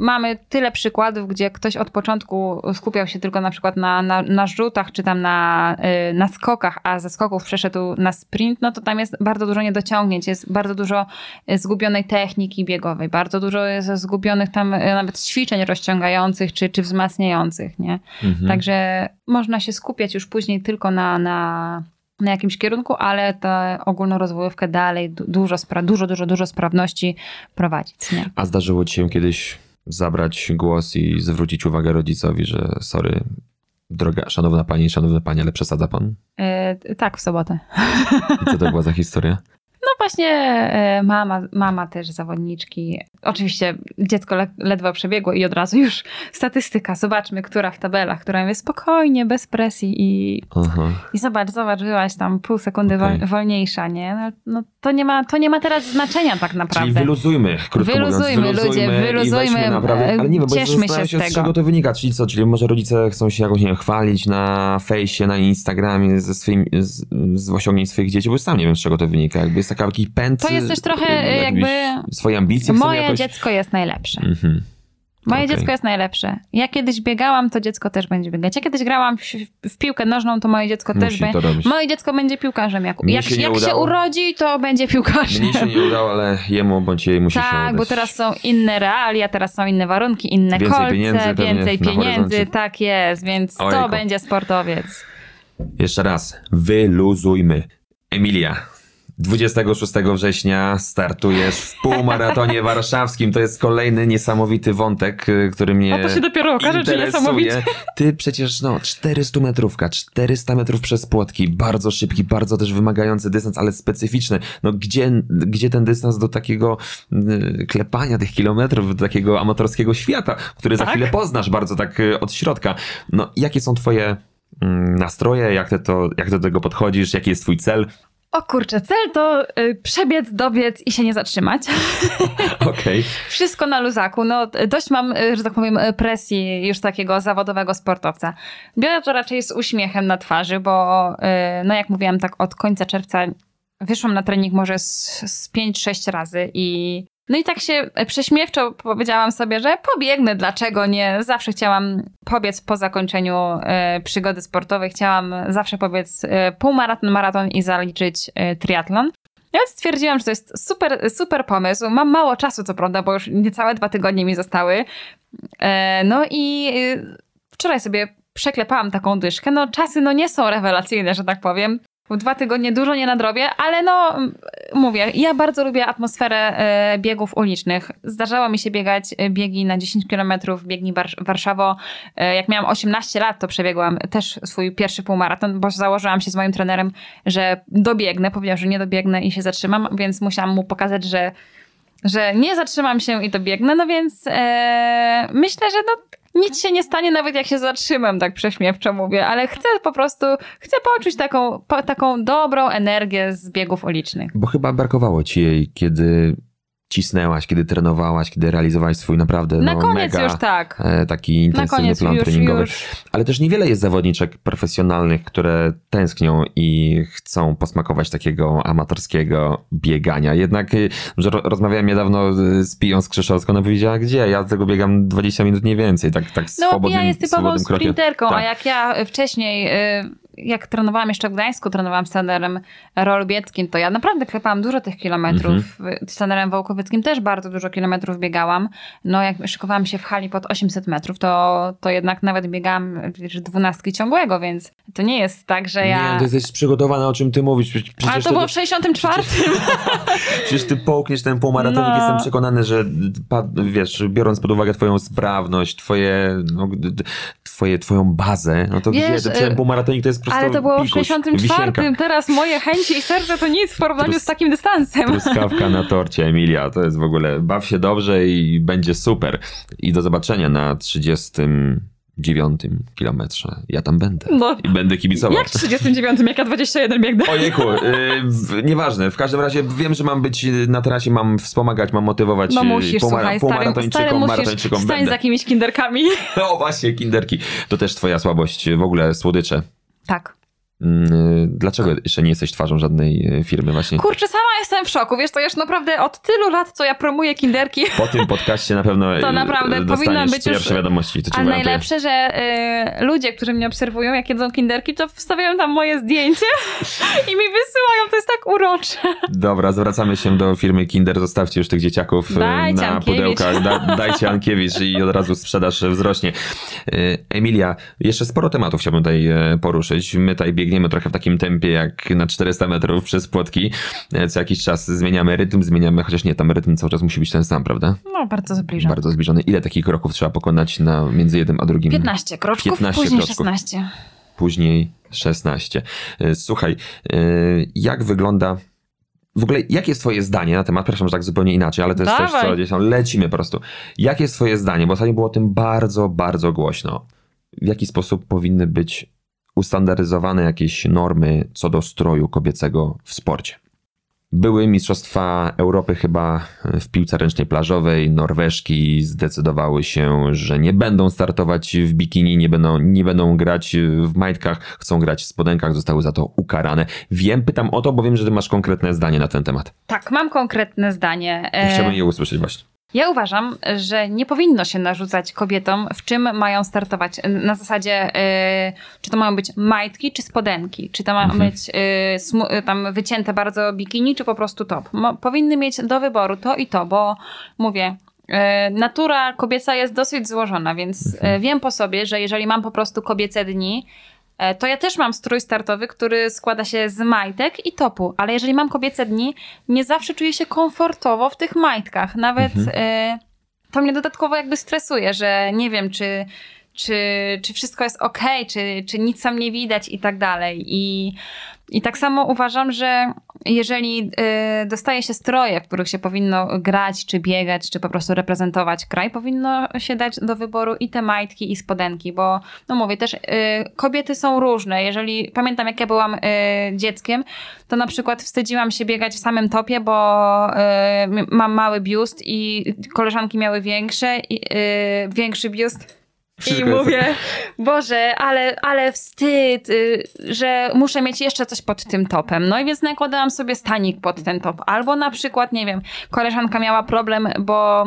mamy tyle przykładów, gdzie ktoś od początku skupiał się tylko na przykład na, na, na rzutach, czy tam na, y, na skokach, a ze skoków przeszedł na sprint, no to tam jest bardzo dużo niedociągnięć, jest bardzo dużo y, zgubionej techniki biegowej, bardzo dużo jest zgubionych tam y, nawet ćwiczeń rozciągających, czy, czy wzmacniających, nie? Mhm. Także można się skupiać już później tylko na, na, na jakimś kierunku, ale tę ogólnorozwojówkę dalej du- dużo, spra- dużo, dużo, dużo sprawności prowadzić, nie? A zdarzyło ci się kiedyś zabrać głos i zwrócić uwagę rodzicowi, że sorry, droga, szanowna pani, szanowny panie, ale przesadza pan? Y, tak, w sobotę. I co to była za historia? No właśnie e, mama, mama też zawodniczki. Oczywiście dziecko le, ledwo przebiegło i od razu już statystyka. Zobaczmy, która w tabelach, która jest spokojnie, bez presji i, Aha. i zobacz, zobacz, byłaś tam pół sekundy wol, wolniejsza, nie? No, no to, nie ma, to nie ma teraz znaczenia tak Czyli naprawdę. wyluzujmy, krótko Wyluzujmy, mówiąc. ludzie, i wyluzujmy, naprawdę, e, ale nie wiem, bo cieszmy zastanawiam się z z tego. czego to wynika, czyli co, czyli może rodzice chcą się jakoś, nie wiem, chwalić na fejsie, na Instagramie ze swoimi, z, z osiągnięć swoich dzieci, bo sam nie wiem, z czego to wynika, jakby jest taka jakiś pęd. To jest też trochę jakby- Swoje ambicje Moje jakoś... dziecko jest najlepsze. Mhm. Moje Okej. dziecko jest najlepsze. Ja kiedyś biegałam, to dziecko też będzie biegać. Ja kiedyś grałam w, w piłkę nożną, to moje dziecko też Musi będzie. to robić. Moje dziecko będzie piłkarzem. Jak, Mnie jak, się jak się urodzi, to będzie piłkarzem. Mnie się nie udało, ale jemu bądź jej musi się tak, bo teraz są inne realia, teraz są inne warunki, inne Więcej kolce, pieniędzy więcej pieniędzy, tak jest, więc Ojejku. to będzie sportowiec. Jeszcze raz, wyluzujmy. Emilia, 26 września startujesz w półmaratonie [LAUGHS] warszawskim. To jest kolejny niesamowity wątek, y, który mnie A to się dopiero okaże, czy niesamowicie. Ty przecież, no, 400 metrówka, 400 metrów przez płotki, bardzo szybki, bardzo też wymagający dystans, ale specyficzny. No, gdzie, gdzie ten dystans do takiego y, klepania tych kilometrów, do takiego amatorskiego świata, który za Tak. chwilę poznasz bardzo tak y, od środka. No, jakie są twoje mm, nastroje, jak ty, to, jak do tego podchodzisz, jaki jest twój cel? O kurczę, cel to y, przebiec, dobiec i się nie zatrzymać. [LAUGHS] Okej. Wszystko na luzaku. No, dość mam, y, że tak powiem, presji już takiego zawodowego sportowca. Biorę to raczej z uśmiechem na twarzy, bo y, no jak mówiłam, tak od końca czerwca wyszłam na trening może z, z 5-6 razy i no i tak się prześmiewczo powiedziałam sobie, że pobiegnę, dlaczego nie? Zawsze chciałam pobiec po zakończeniu e, przygody sportowej, chciałam zawsze pobiec e, półmaraton, maraton i zaliczyć e, triatlon. Ja stwierdziłam, że to jest super, super pomysł. Mam mało czasu, co prawda, bo już niecałe dwa tygodnie mi zostały. E, no i e, wczoraj sobie przeklepałam taką dyszkę. No czasy no nie są rewelacyjne, że tak powiem. Dwa tygodnie dużo nie nadrobię, ale no mówię, ja bardzo lubię atmosferę e, biegów ulicznych. Zdarzało mi się biegać e, biegi na 10 km, biegni War- Warszawo. E, jak miałam 18 lat, to przebiegłam też swój pierwszy półmaraton, bo założyłam się z moim trenerem, że dobiegnę. Powiedział, że nie dobiegnę i się zatrzymam, więc musiałam mu pokazać, że że nie zatrzymam się i dobiegnę, no więc e, myślę, że no, nic się nie stanie, nawet jak się zatrzymam, tak prześmiewczo mówię, ale chcę po prostu, chcę poczuć taką, po, taką dobrą energię z biegów ulicznych. Bo chyba brakowało ci jej, kiedy cisnęłaś, kiedy trenowałaś, kiedy realizowałaś swój naprawdę Na no, koniec mega już tak. e, taki intensywny plan już, treningowy. już. Ale też niewiele jest zawodniczek profesjonalnych, które tęsknią i chcą posmakować takiego amatorskiego biegania. Jednak y, że ro- rozmawiałem niedawno y, z Piją Skrzyszowską, ona powiedziała, gdzie? Ja tego biegam 20 minut nie więcej, tak, tak No, swobodnym, Pija jest typową sprinterką, a Tak. jak ja wcześniej, y, jak trenowałam jeszcze w Gdańsku, trenowałam z trenerem Rolbieckim, to ja naprawdę klepałam dużo tych kilometrów. Mhm. Z trenerem Wołkowieckim też bardzo dużo kilometrów biegałam. No jak szykowałam się w hali pod 800 metrów, to, to jednak nawet biegałam wiesz, dwunastki ciągłego, więc to nie jest tak, że ja... Nie, ty jesteś przygotowana, o czym ty mówisz. Przecież, Ale przecież to było w 64. [LAUGHS] Przecież ty połkniesz ten półmaratonik, No. jestem przekonany, że wiesz, biorąc pod uwagę twoją sprawność, twoje, no, twoje, twoją bazę, no to Wiesz, gdzie, ten y, półmaratonik to jest prostu Ale to było w pikuś, 64. wisienka. Teraz moje chęci i serce to nic w porównaniu Trus- z takim dystansem. Truskawka na torcie, Emilia, to jest w ogóle, baw się dobrze i będzie super. I do zobaczenia na 30 39 kilometrze ja tam będę No. i będę kibicował. Jak w 39, jak ja 21 biegnę? Ojejku, yy, w, nieważne, w każdym razie wiem, że mam być na trasie, mam wspomagać, mam motywować No yy, musisz, półmara- słuchaj, stary, stary półmaratończykom, musisz maratończykom będę. z jakimiś kinderkami. [LAUGHS] No właśnie, kinderki. To też twoja słabość, w ogóle słodycze. Tak. Mm, Dlaczego jeszcze nie jesteś twarzą żadnej e, firmy właśnie? Kurczę, sama jestem w szoku. Wiesz, to już naprawdę od tylu lat, co ja promuję kinderki. Po tym podcaście na pewno [LAUGHS] To e, naprawdę powinno być już- pierwsze wiadomości. To najlepsze, że y, ludzie, którzy mnie obserwują, jak jedzą kinderki, to wstawiają tam moje zdjęcie [LAUGHS] i mi wysyłają. To jest tak urocze. Dobra, zwracamy się do firmy Kinder. Zostawcie już tych dzieciaków Dajcie na Ankiewicz. pudełkach. Da, dajcie Ankiewicz i od razu sprzedaż wzrośnie. Emilia, jeszcze sporo tematów chciałbym tutaj poruszyć. My tutaj biegniemy trochę w takim tempie jak na 400 metrów przez płotki. E, Co jakiś czas zmieniamy rytm, zmieniamy, chociaż nie, tam rytm cały czas musi być ten sam, prawda? No, bardzo zbliżam. Bardzo zbliżony. Ile takich kroków trzeba pokonać na, między jednym a drugim? 15 kroczków, 15 później kroczków. 16. później 16. E, Słuchaj, e, jak wygląda. W ogóle, jakie jest Twoje zdanie na temat? Przepraszam, że tak zupełnie inaczej, ale to jest coś, Dawaj. co gdzieś tam lecimy po prostu. Jakie jest Twoje zdanie? Bo ostatnio było o tym bardzo, bardzo głośno. W jaki sposób powinny być ustandaryzowane jakieś normy co do stroju kobiecego w sporcie? Były Mistrzostwa Europy chyba w piłce ręcznej plażowej. Norweżki zdecydowały się, że nie będą startować w bikini, nie będą, nie będą grać w majtkach, chcą grać w spodenkach, zostały za to ukarane. Wiem, pytam o to, bo wiem, że ty masz konkretne zdanie na ten temat. Tak, mam konkretne zdanie. I E, chciałbym je usłyszeć właśnie. Ja uważam, że nie powinno się narzucać kobietom, w czym mają startować. Na zasadzie, y, czy to mają być majtki, czy spodenki. Czy to ma Mhm. być y, smu- y, tam wycięte bardzo bikini, czy po prostu top. Mo- powinny mieć do wyboru to i to, bo mówię, y, natura kobieca jest dosyć złożona, więc Mhm. y, wiem po sobie, że jeżeli mam po prostu kobiece dni, to ja też mam strój startowy, który składa się z majtek i topu, ale jeżeli mam kobiece dni, nie zawsze czuję się komfortowo w tych majtkach. Nawet e, to mnie dodatkowo jakby stresuje, że nie wiem, czy, czy, czy wszystko jest ok, czy, czy nic tam nie widać i tak dalej. I, i tak samo uważam, że jeżeli e, dostaje się stroje, w których się powinno grać, czy biegać, czy po prostu reprezentować kraj, powinno się dać do wyboru i te majtki, i spodenki, bo no mówię też, e, kobiety są różne. Jeżeli pamiętam, jak ja byłam e, dzieckiem, to na przykład wstydziłam się biegać w samym topie, bo mam mały biust i koleżanki miały większe, większy biust. Wszystko I jest- mówię, Boże, ale, ale wstyd, y, że muszę mieć jeszcze coś pod tym topem. No i więc nakładałam sobie stanik pod ten top. Albo na przykład, nie wiem, koleżanka miała problem, bo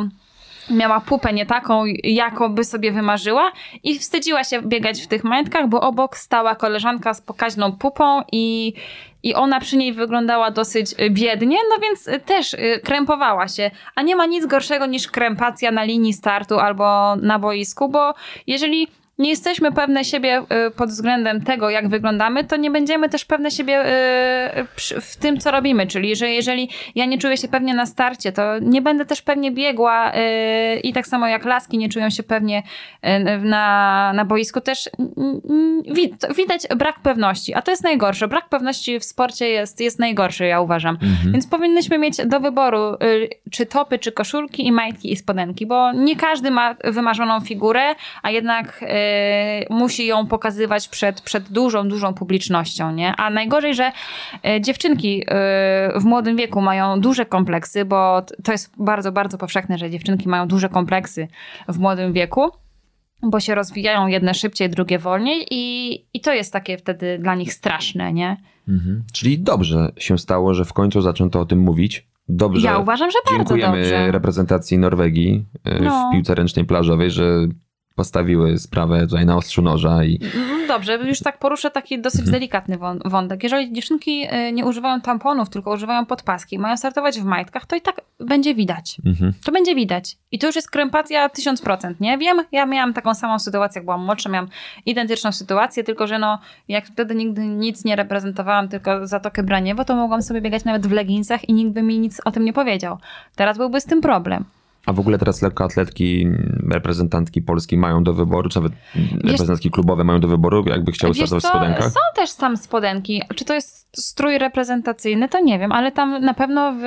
miała pupę nie taką, jaką by sobie wymarzyła i wstydziła się biegać w tych majtkach, bo obok stała koleżanka z pokaźną pupą i, i ona przy niej wyglądała dosyć biednie, no więc też y, krępowała się. A nie ma nic gorszego niż krępacja na linii startu albo na boisku, bo jeżeli nie jesteśmy pewne siebie y, pod względem tego, jak wyglądamy, to nie będziemy też pewne siebie y, w tym, co robimy. Czyli, że jeżeli ja nie czuję się pewnie na starcie, to nie będę też pewnie biegła y, i tak samo jak laski nie czują się pewnie na, na boisku, też widać brak pewności. A to jest najgorsze. Brak pewności w sporcie jest, jest najgorszy, ja uważam. Więc powinnyśmy mieć do wyboru czy topy, czy koszulki i majtki i spodenki, bo nie każdy ma wymarzoną figurę, a jednak musi ją pokazywać przed, przed dużą, dużą publicznością, nie? A najgorzej, że y, dziewczynki y, w młodym wieku mają duże kompleksy, bo to jest bardzo, bardzo powszechne, że dziewczynki mają duże kompleksy w młodym wieku. Bo się rozwijają jedne szybciej, drugie wolniej, i, i to jest takie wtedy dla nich straszne, nie? Mhm. Czyli dobrze się stało, że w końcu zaczęto o tym mówić. Dobrze. Ja uważam, że bardzo Dziękujemy dobrze. reprezentacji Norwegii No. w piłce ręcznej plażowej, że postawiły sprawę tutaj na ostrzu noża i Mm, Dobrze, już tak poruszę taki dosyć Mhm. delikatny wą- wątek. Jeżeli dziewczynki y, nie używają tamponów, tylko używają podpaski, mają startować w majtkach, to i tak będzie widać. mhm. To będzie widać. I to już jest krępacja 1000%, nie? Wiem, ja miałam taką samą sytuację, jak byłam młodsza, miałam identyczną sytuację, tylko że no, jak wtedy nigdy nic nie reprezentowałam, tylko Zatokę Braniewo, to mogłam sobie biegać nawet w leginsach i nikt by mi nic o tym nie powiedział. Teraz byłby z tym problem. A w ogóle teraz lekkoatletki, reprezentantki Polski mają do wyboru, czy nawet reprezentantki klubowe mają do wyboru, jakby chciały startować w spodenkach? Są też tam spodenki. Czy to jest strój reprezentacyjny, to nie wiem, ale tam na pewno w,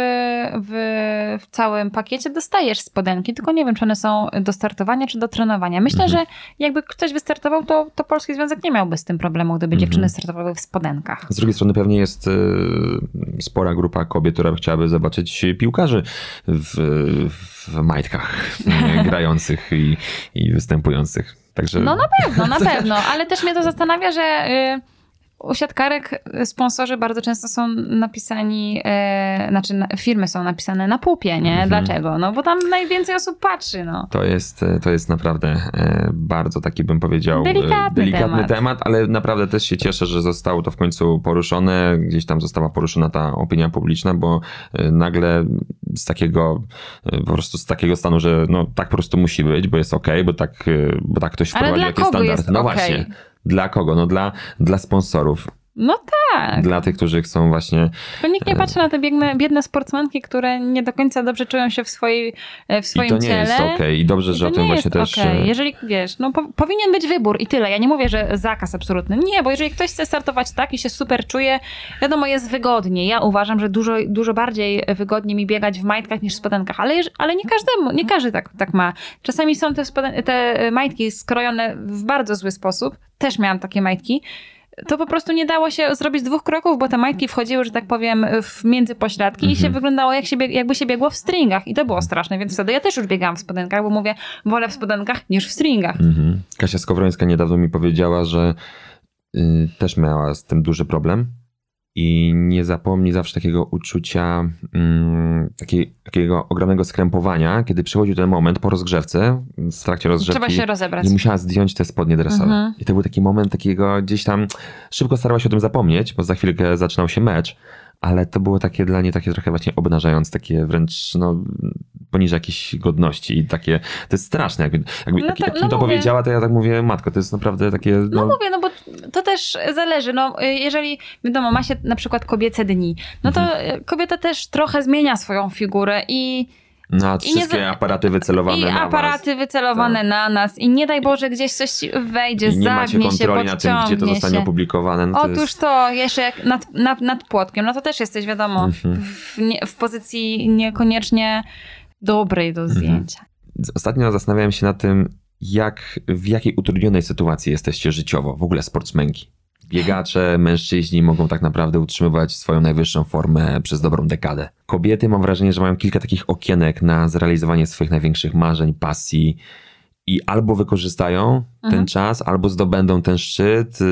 w, w całym pakiecie dostajesz spodenki, tylko nie wiem, czy one są do startowania, czy do trenowania. Myślę, Mhm. że jakby ktoś wystartował, to, to Polski Związek nie miałby z tym problemu, gdyby Mhm. dziewczyny startowały w spodenkach. Z drugiej strony pewnie jest y, spora grupa kobiet, która chciałaby zobaczyć piłkarzy w, w majtkach y, [LAUGHS] grających i, i występujących. Także No na pewno, na [LAUGHS] pewno, ale też mnie to zastanawia, że y, u siatkarek sponsorzy bardzo często są napisani, e, znaczy na, firmy są napisane na pupie, nie? Mhm. Dlaczego? No bo tam najwięcej osób patrzy, no. To jest, to jest naprawdę e, bardzo taki, bym powiedział, e, Delikatny delikatny temat. temat. ale naprawdę też się cieszę, że zostało to w końcu poruszone. Gdzieś tam została poruszona ta opinia publiczna, bo e, nagle z takiego, e, po prostu z takiego stanu, że no tak po prostu musi być, bo jest okej, bo tak, e, bo tak ktoś Ale wprowadził jakiś standard. no okej? właśnie. Dla kogo? No dla, dla sponsorów. No tak. Dla tych, którzy chcą właśnie To nikt nie patrzy na te biedne, biedne sportsmenki, które nie do końca dobrze czują się w, swojej, e, w I swoim to nie ciele. jest okej. I dobrze, I że to o tym nie właśnie jest też... okej. e, Jeżeli, wiesz, no po, powinien być wybór i tyle. Ja nie mówię, że zakaz absolutny. Nie, bo jeżeli ktoś chce startować tak i się super czuje, wiadomo, jest wygodnie. Ja uważam, że dużo, dużo bardziej wygodnie mi biegać w majtkach niż w spodenkach, ale, ale nie każdemu, nie każdy tak, tak ma. Czasami są te, spoden- te majtki skrojone w bardzo zły sposób. Też miałam takie majtki. To po prostu nie dało się zrobić dwóch kroków, bo te majtki wchodziły, że tak powiem, w międzypośladki i Mhm. się wyglądało jak się jakby się biegło w stringach. I to było straszne, więc wtedy ja też już biegałam w spodenkach, bo mówię, wolę w spodenkach niż w stringach. Mhm. Kasia Skowrońska niedawno mi powiedziała, że y, też miała z tym duży problem i nie zapomni zawsze takiego uczucia, mm, takiej, takiego ogromnego skrępowania, kiedy przychodził ten moment po rozgrzewce, w trakcie rozgrzewki. Trzeba się rozebrać. I musiała zdjąć te spodnie dresowe. Mhm. I to był taki moment takiego gdzieś tam, szybko starała się o tym zapomnieć, bo za chwilkę zaczynał się mecz, ale to było takie dla niej takie trochę właśnie obnażające, takie wręcz no, poniżej jakiejś godności i takie, to jest straszne. Jakby, jakby No jak, to- jak no to mówię. powiedziała, to ja tak mówię, matko, to jest naprawdę takie, No no, mówię, no bo to też zależy. No, jeżeli, wiadomo, ma się na przykład kobiece dni, no to Mhm. kobieta też trochę zmienia swoją figurę i, i wszystkie za- aparaty wycelowane i na aparaty wycelowane Tak. na nas i nie daj Boże gdzieś coś wejdzie, was. I nie macie się, kontroli na tym, gdzie to zostanie się. opublikowane. No to Otóż jest... to, jeszcze jak nad, nad, nad płotkiem, no to też jesteś, wiadomo, Mhm. w, nie, w pozycji niekoniecznie dobrej do Mhm. zdjęcia. Ostatnio zastanawiałem się nad tym, jak, w jakiej utrudnionej sytuacji jesteście życiowo, w ogóle sportsmenki. Biegacze, mężczyźni mogą tak naprawdę utrzymywać swoją najwyższą formę przez dobrą dekadę. Kobiety mam wrażenie, że mają kilka takich okienek na zrealizowanie swoich największych marzeń, pasji i albo wykorzystają ten Mhm. czas, albo zdobędą ten szczyt. y,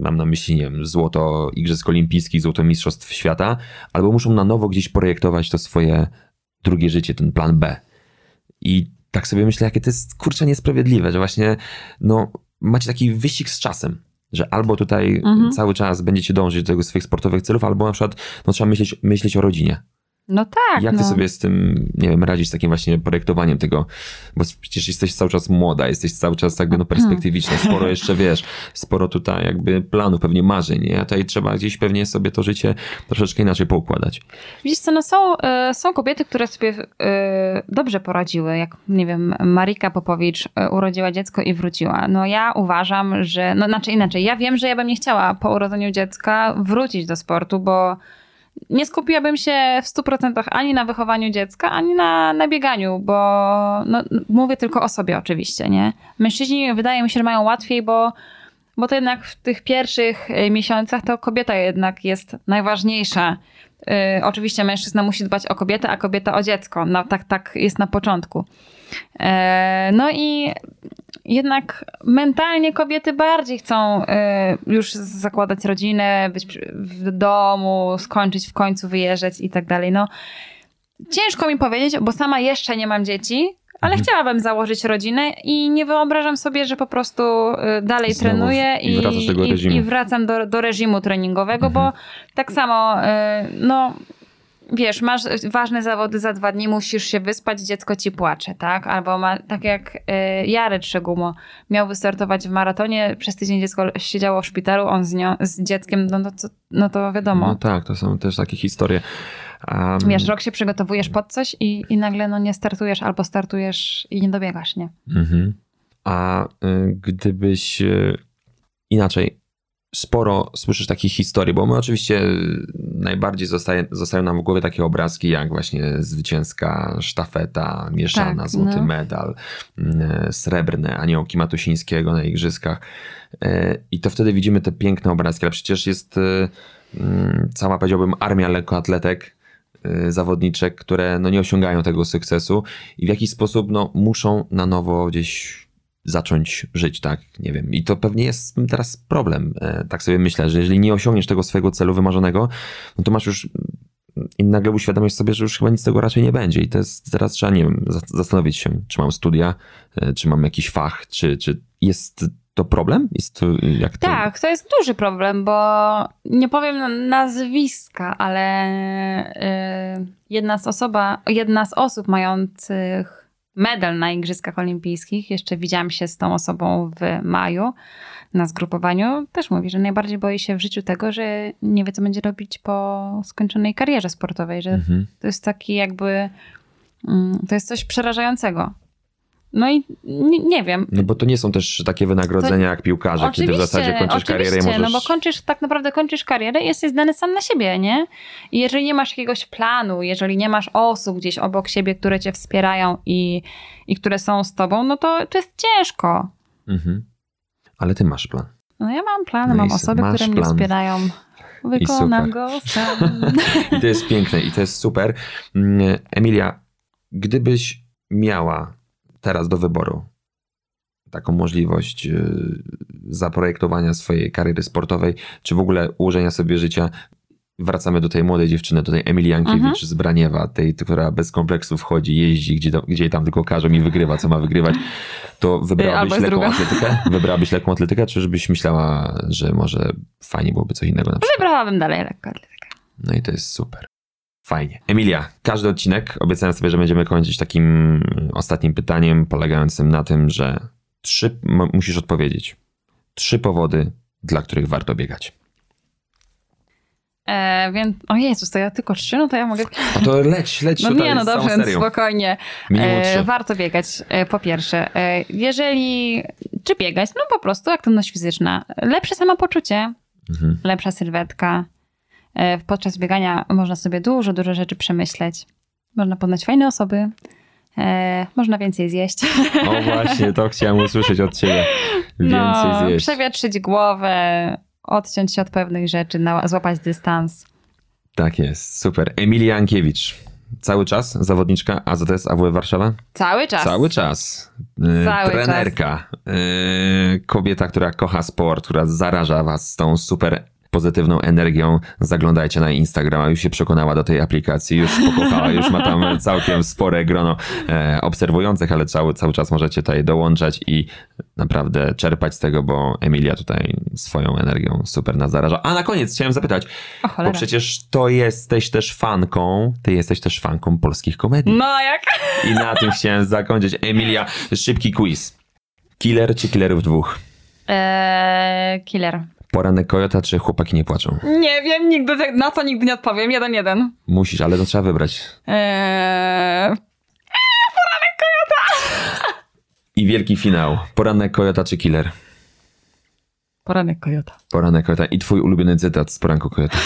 Mam na myśli, nie wiem, złoto Igrzysk Olimpijskich, złoto Mistrzostw Świata, albo muszą na nowo gdzieś projektować to swoje drugie życie, ten plan B. I tak sobie myślę, jakie to jest kurczę niesprawiedliwe, że właśnie no, macie taki wyścig z czasem. Że albo tutaj Mhm. cały czas będziecie dążyć do swoich sportowych celów, albo na przykład no, trzeba myśleć, myśleć o rodzinie. No tak, Jak ty no. sobie z tym, nie wiem, radzisz z takim właśnie projektowaniem tego, bo przecież jesteś cały czas młoda, jesteś cały czas jakby no perspektywiczna, sporo [LAUGHS] jeszcze wiesz, sporo tutaj jakby planów, pewnie marzeń, nie? A tutaj trzeba gdzieś pewnie sobie to życie troszeczkę inaczej poukładać. Widzisz co, no są, e, są kobiety, które sobie e, dobrze poradziły, jak nie wiem, Marika Popowicz e, urodziła dziecko i wróciła. No ja uważam, że, no znaczy inaczej, ja wiem, że ja bym nie chciała po urodzeniu dziecka wrócić do sportu, bo nie skupiłabym się w 100% ani na wychowaniu dziecka, ani na, na bieganiu, bo no, mówię tylko o sobie oczywiście, nie? Mężczyźni wydaje mi się, że mają łatwiej, bo bo to jednak w tych pierwszych e, miesiącach to kobieta jednak jest najważniejsza. E, oczywiście mężczyzna musi dbać o kobietę, a kobieta o dziecko. No, tak, tak jest na początku. E, no i jednak mentalnie kobiety bardziej chcą e, już zakładać rodzinę, być w domu, skończyć w końcu, wyjeżdżać i tak dalej. No, ciężko mi powiedzieć, bo sama jeszcze nie mam dzieci, ale Mhm. chciałabym założyć rodzinę i nie wyobrażam sobie, że po prostu y, dalej Znowu trenuję i i, reżimu. i wracam do, do reżimu treningowego, Mhm. bo tak samo, no wiesz, masz ważne zawody za dwa dni, musisz się wyspać, dziecko ci płacze, tak? Albo ma, tak jak y, Jarek Szegumo miał wystartować w maratonie, przez tydzień dziecko siedziało w szpitalu, on z, nią, z dzieckiem, no, no, to, no to wiadomo. No tak, to są też takie historie. Um, Wiesz, rok się przygotowujesz pod coś i, i nagle no nie startujesz albo startujesz i nie dobiegasz, nie? Mhm. A y, gdybyś y, inaczej, sporo słyszysz takich historii, bo my oczywiście najbardziej zostaje, zostają nam w głowie takie obrazki jak właśnie zwycięska sztafeta, mieszana, Tak, złoty no. medal, y, srebrne aniołki Matusińskiego na igrzyskach. Y, I to wtedy widzimy te piękne obrazki, ale przecież jest y, mm, cała, powiedziałbym, armia lekkoatletek, y, zawodniczek, które no, nie osiągają tego sukcesu i w jakiś sposób no, muszą na nowo gdzieś zacząć żyć, tak? Nie wiem. I to pewnie jest teraz problem. E, Tak sobie myślę, że jeżeli nie osiągniesz tego swojego celu wymarzonego, no to masz już i nagle uświadamiasz sobie, że już chyba nic z tego raczej nie będzie. I to jest, teraz trzeba, nie wiem, za- zastanowić się, czy mam studia, e, czy mam jakiś fach, czy, czy jest to problem? Jest to, jak to... Tak, to jest duży problem, bo nie powiem nazwiska, ale y, jedna z osoba, jedna z osób mających medal na Igrzyskach Olimpijskich, jeszcze widziałam się z tą osobą w maju na zgrupowaniu, też mówi, że najbardziej boi się w życiu tego, że nie wie, co będzie robić po skończonej karierze sportowej, że Mhm. to jest taki jakby, mm, to jest coś przerażającego. No i nie, nie wiem, No bo to nie są też takie wynagrodzenia jak piłkarze, kiedy w zasadzie kończysz karierę i możesz... no bo kończysz, tak naprawdę kończysz karierę i jesteś zdany sam na siebie, nie? I jeżeli nie masz jakiegoś planu, jeżeli nie masz osób gdzieś obok siebie, które cię wspierają i, i które są z tobą, no to, to jest ciężko. Mhm. Ale ty masz plan. No ja mam plan, No mam osoby, które mnie plan. wspierają. Wykonam go sam. [LAUGHS] I to jest piękne i to jest super. Mm, Emilia, gdybyś miała teraz do wyboru taką możliwość y, zaprojektowania swojej kariery sportowej, czy w ogóle ułożenia sobie życia, wracamy do tej młodej dziewczyny, do tej Emilii Jankiewicz Mhm. z Braniewa, tej, która bez kompleksów wchodzi, jeździ, gdzie, gdzie tam tylko każą i wygrywa, co ma wygrywać, to wybrałabyś lekką druga. atletykę? Wybrałabyś lekką atletykę, czy żebyś myślała, że może fajnie byłoby coś innego na przykład? Wybrałabym dalej lekko atletykę. No i to jest super. Fajnie. Emilia, każdy odcinek obiecałem sobie, że będziemy kończyć takim mm, ostatnim pytaniem, polegającym na tym, że trzy musisz odpowiedzieć. Trzy powody, dla których warto biegać. E, więc, o Jezus, to ja tylko trzy, no to ja mogę... No to leć, leć [LAUGHS] No nie, no dobrze, więc spokojnie. E, warto biegać, e, po pierwsze. E, jeżeli, czy biegać? No po prostu aktywność fizyczna. Lepsze samopoczucie, Mhm. lepsza sylwetka. E, podczas biegania można sobie dużo, dużo rzeczy przemyśleć. Można poznać fajne osoby. E, można więcej zjeść. O właśnie, to chciałem usłyszeć od ciebie. Więcej no, zjeść. Przewietrzyć głowę, odciąć się od pewnych rzeczy, na, złapać dystans. Tak jest, super. Emilia Jankiewicz. Cały czas zawodniczka AZS AWF Warszawa? Cały czas. Cały czas. E, Cały trenerka. E, kobieta, która kocha sport, która zaraża was z tą super pozytywną energią. Zaglądajcie na Instagrama, już się przekonała do tej aplikacji, już pokochała, już ma tam [LAUGHS] całkiem spore grono e, obserwujących, ale cały, cały czas możecie tutaj dołączać i naprawdę czerpać z tego, bo Emilia tutaj swoją energią super nas zaraża. A na koniec chciałem zapytać, bo przecież to jesteś też fanką, ty jesteś też fanką polskich komedii. No jak? I na tym chciałem zakończyć. Emilia, szybki quiz. Killer czy killerów dwóch? Eee, killer. Poranek kojota czy chłopaki nie płaczą? Nie wiem, nigdy te- na to nigdy nie odpowiem. Jeden, jeden. Musisz, ale to trzeba wybrać. Eee, I wielki finał. Poranek kojota czy killer? poranek kojota. Poranek kojota. I twój ulubiony cytat z poranku kojota.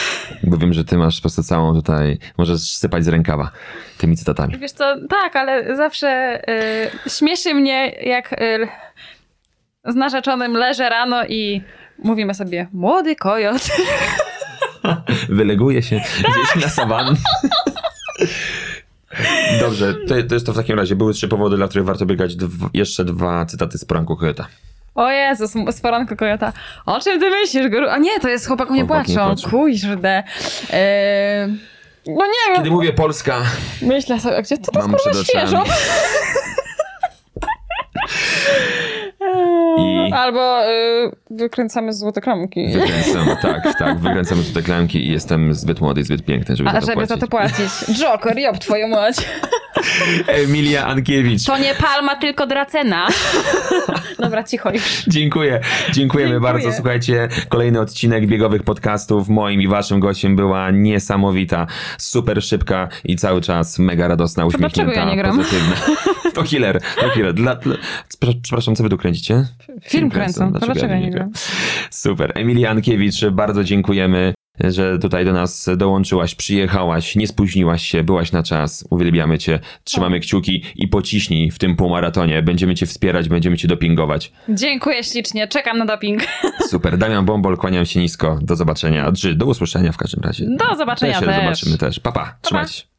Bo wiem, że ty masz po prostu całą tutaj, możesz sypać z rękawa tymi cytatami. Wiesz co, tak, ale zawsze y, śmieszy mnie, jak y, z narzeczonym leżę rano i mówimy sobie, młody kojot. [LAUGHS] Wyleguje się gdzieś na sawannie. [LAUGHS] Dobrze, to, to jest to w takim razie. Były trzy powody, dla których warto biegać. Dw- jeszcze dwa cytaty z poranku kojota. O Jezus, z poranku kojota. O czym ty myślisz, Goru? A nie, to jest nie Chłopak nie płaczą. Kujże. Eee, no nie wiem, Kiedy mówię Polska, myślę sobie, gdzie to, to oczami. świeżo. [LAUGHS] I- Albo y, wykręcamy złote klamki. Wykręcam, tak, tak, wykręcamy tutaj klamki i jestem zbyt młody i zbyt piękny, żeby A za to żeby płacić. za to płacić. Joker, job twoją mać. Emilia Ankiewicz. To nie palma, tylko dracena. [LAUGHS] Dobra, cicho już. Dziękuję. Dziękujemy Dziękuję. bardzo. Słuchajcie, kolejny odcinek biegowych podcastów. Moim i waszym gościem była niesamowita, super szybka i cały czas mega radosna, uśmiechnięta, dlaczego ja nie gram? pozytywna. To [LAUGHS] killer, to killer. Dla, dla, przepraszam, co wy tu kręcicie? Film kręcą. To dlaczego ja nie gram? Super. Emilia Ankiewicz, bardzo dziękujemy, że tutaj do nas dołączyłaś, przyjechałaś, nie spóźniłaś się, byłaś na czas. Uwielbiamy cię, trzymamy kciuki i pociśnij w tym półmaratonie. Będziemy cię wspierać, będziemy cię dopingować. Dziękuję ślicznie, czekam na doping. [LAUGHS] Super. Damian Bombol, kłaniam się nisko. Do zobaczenia. Czy do usłyszenia w każdym razie. Do zobaczenia też. też. zobaczymy też. Papa, pa. trzymajcie się.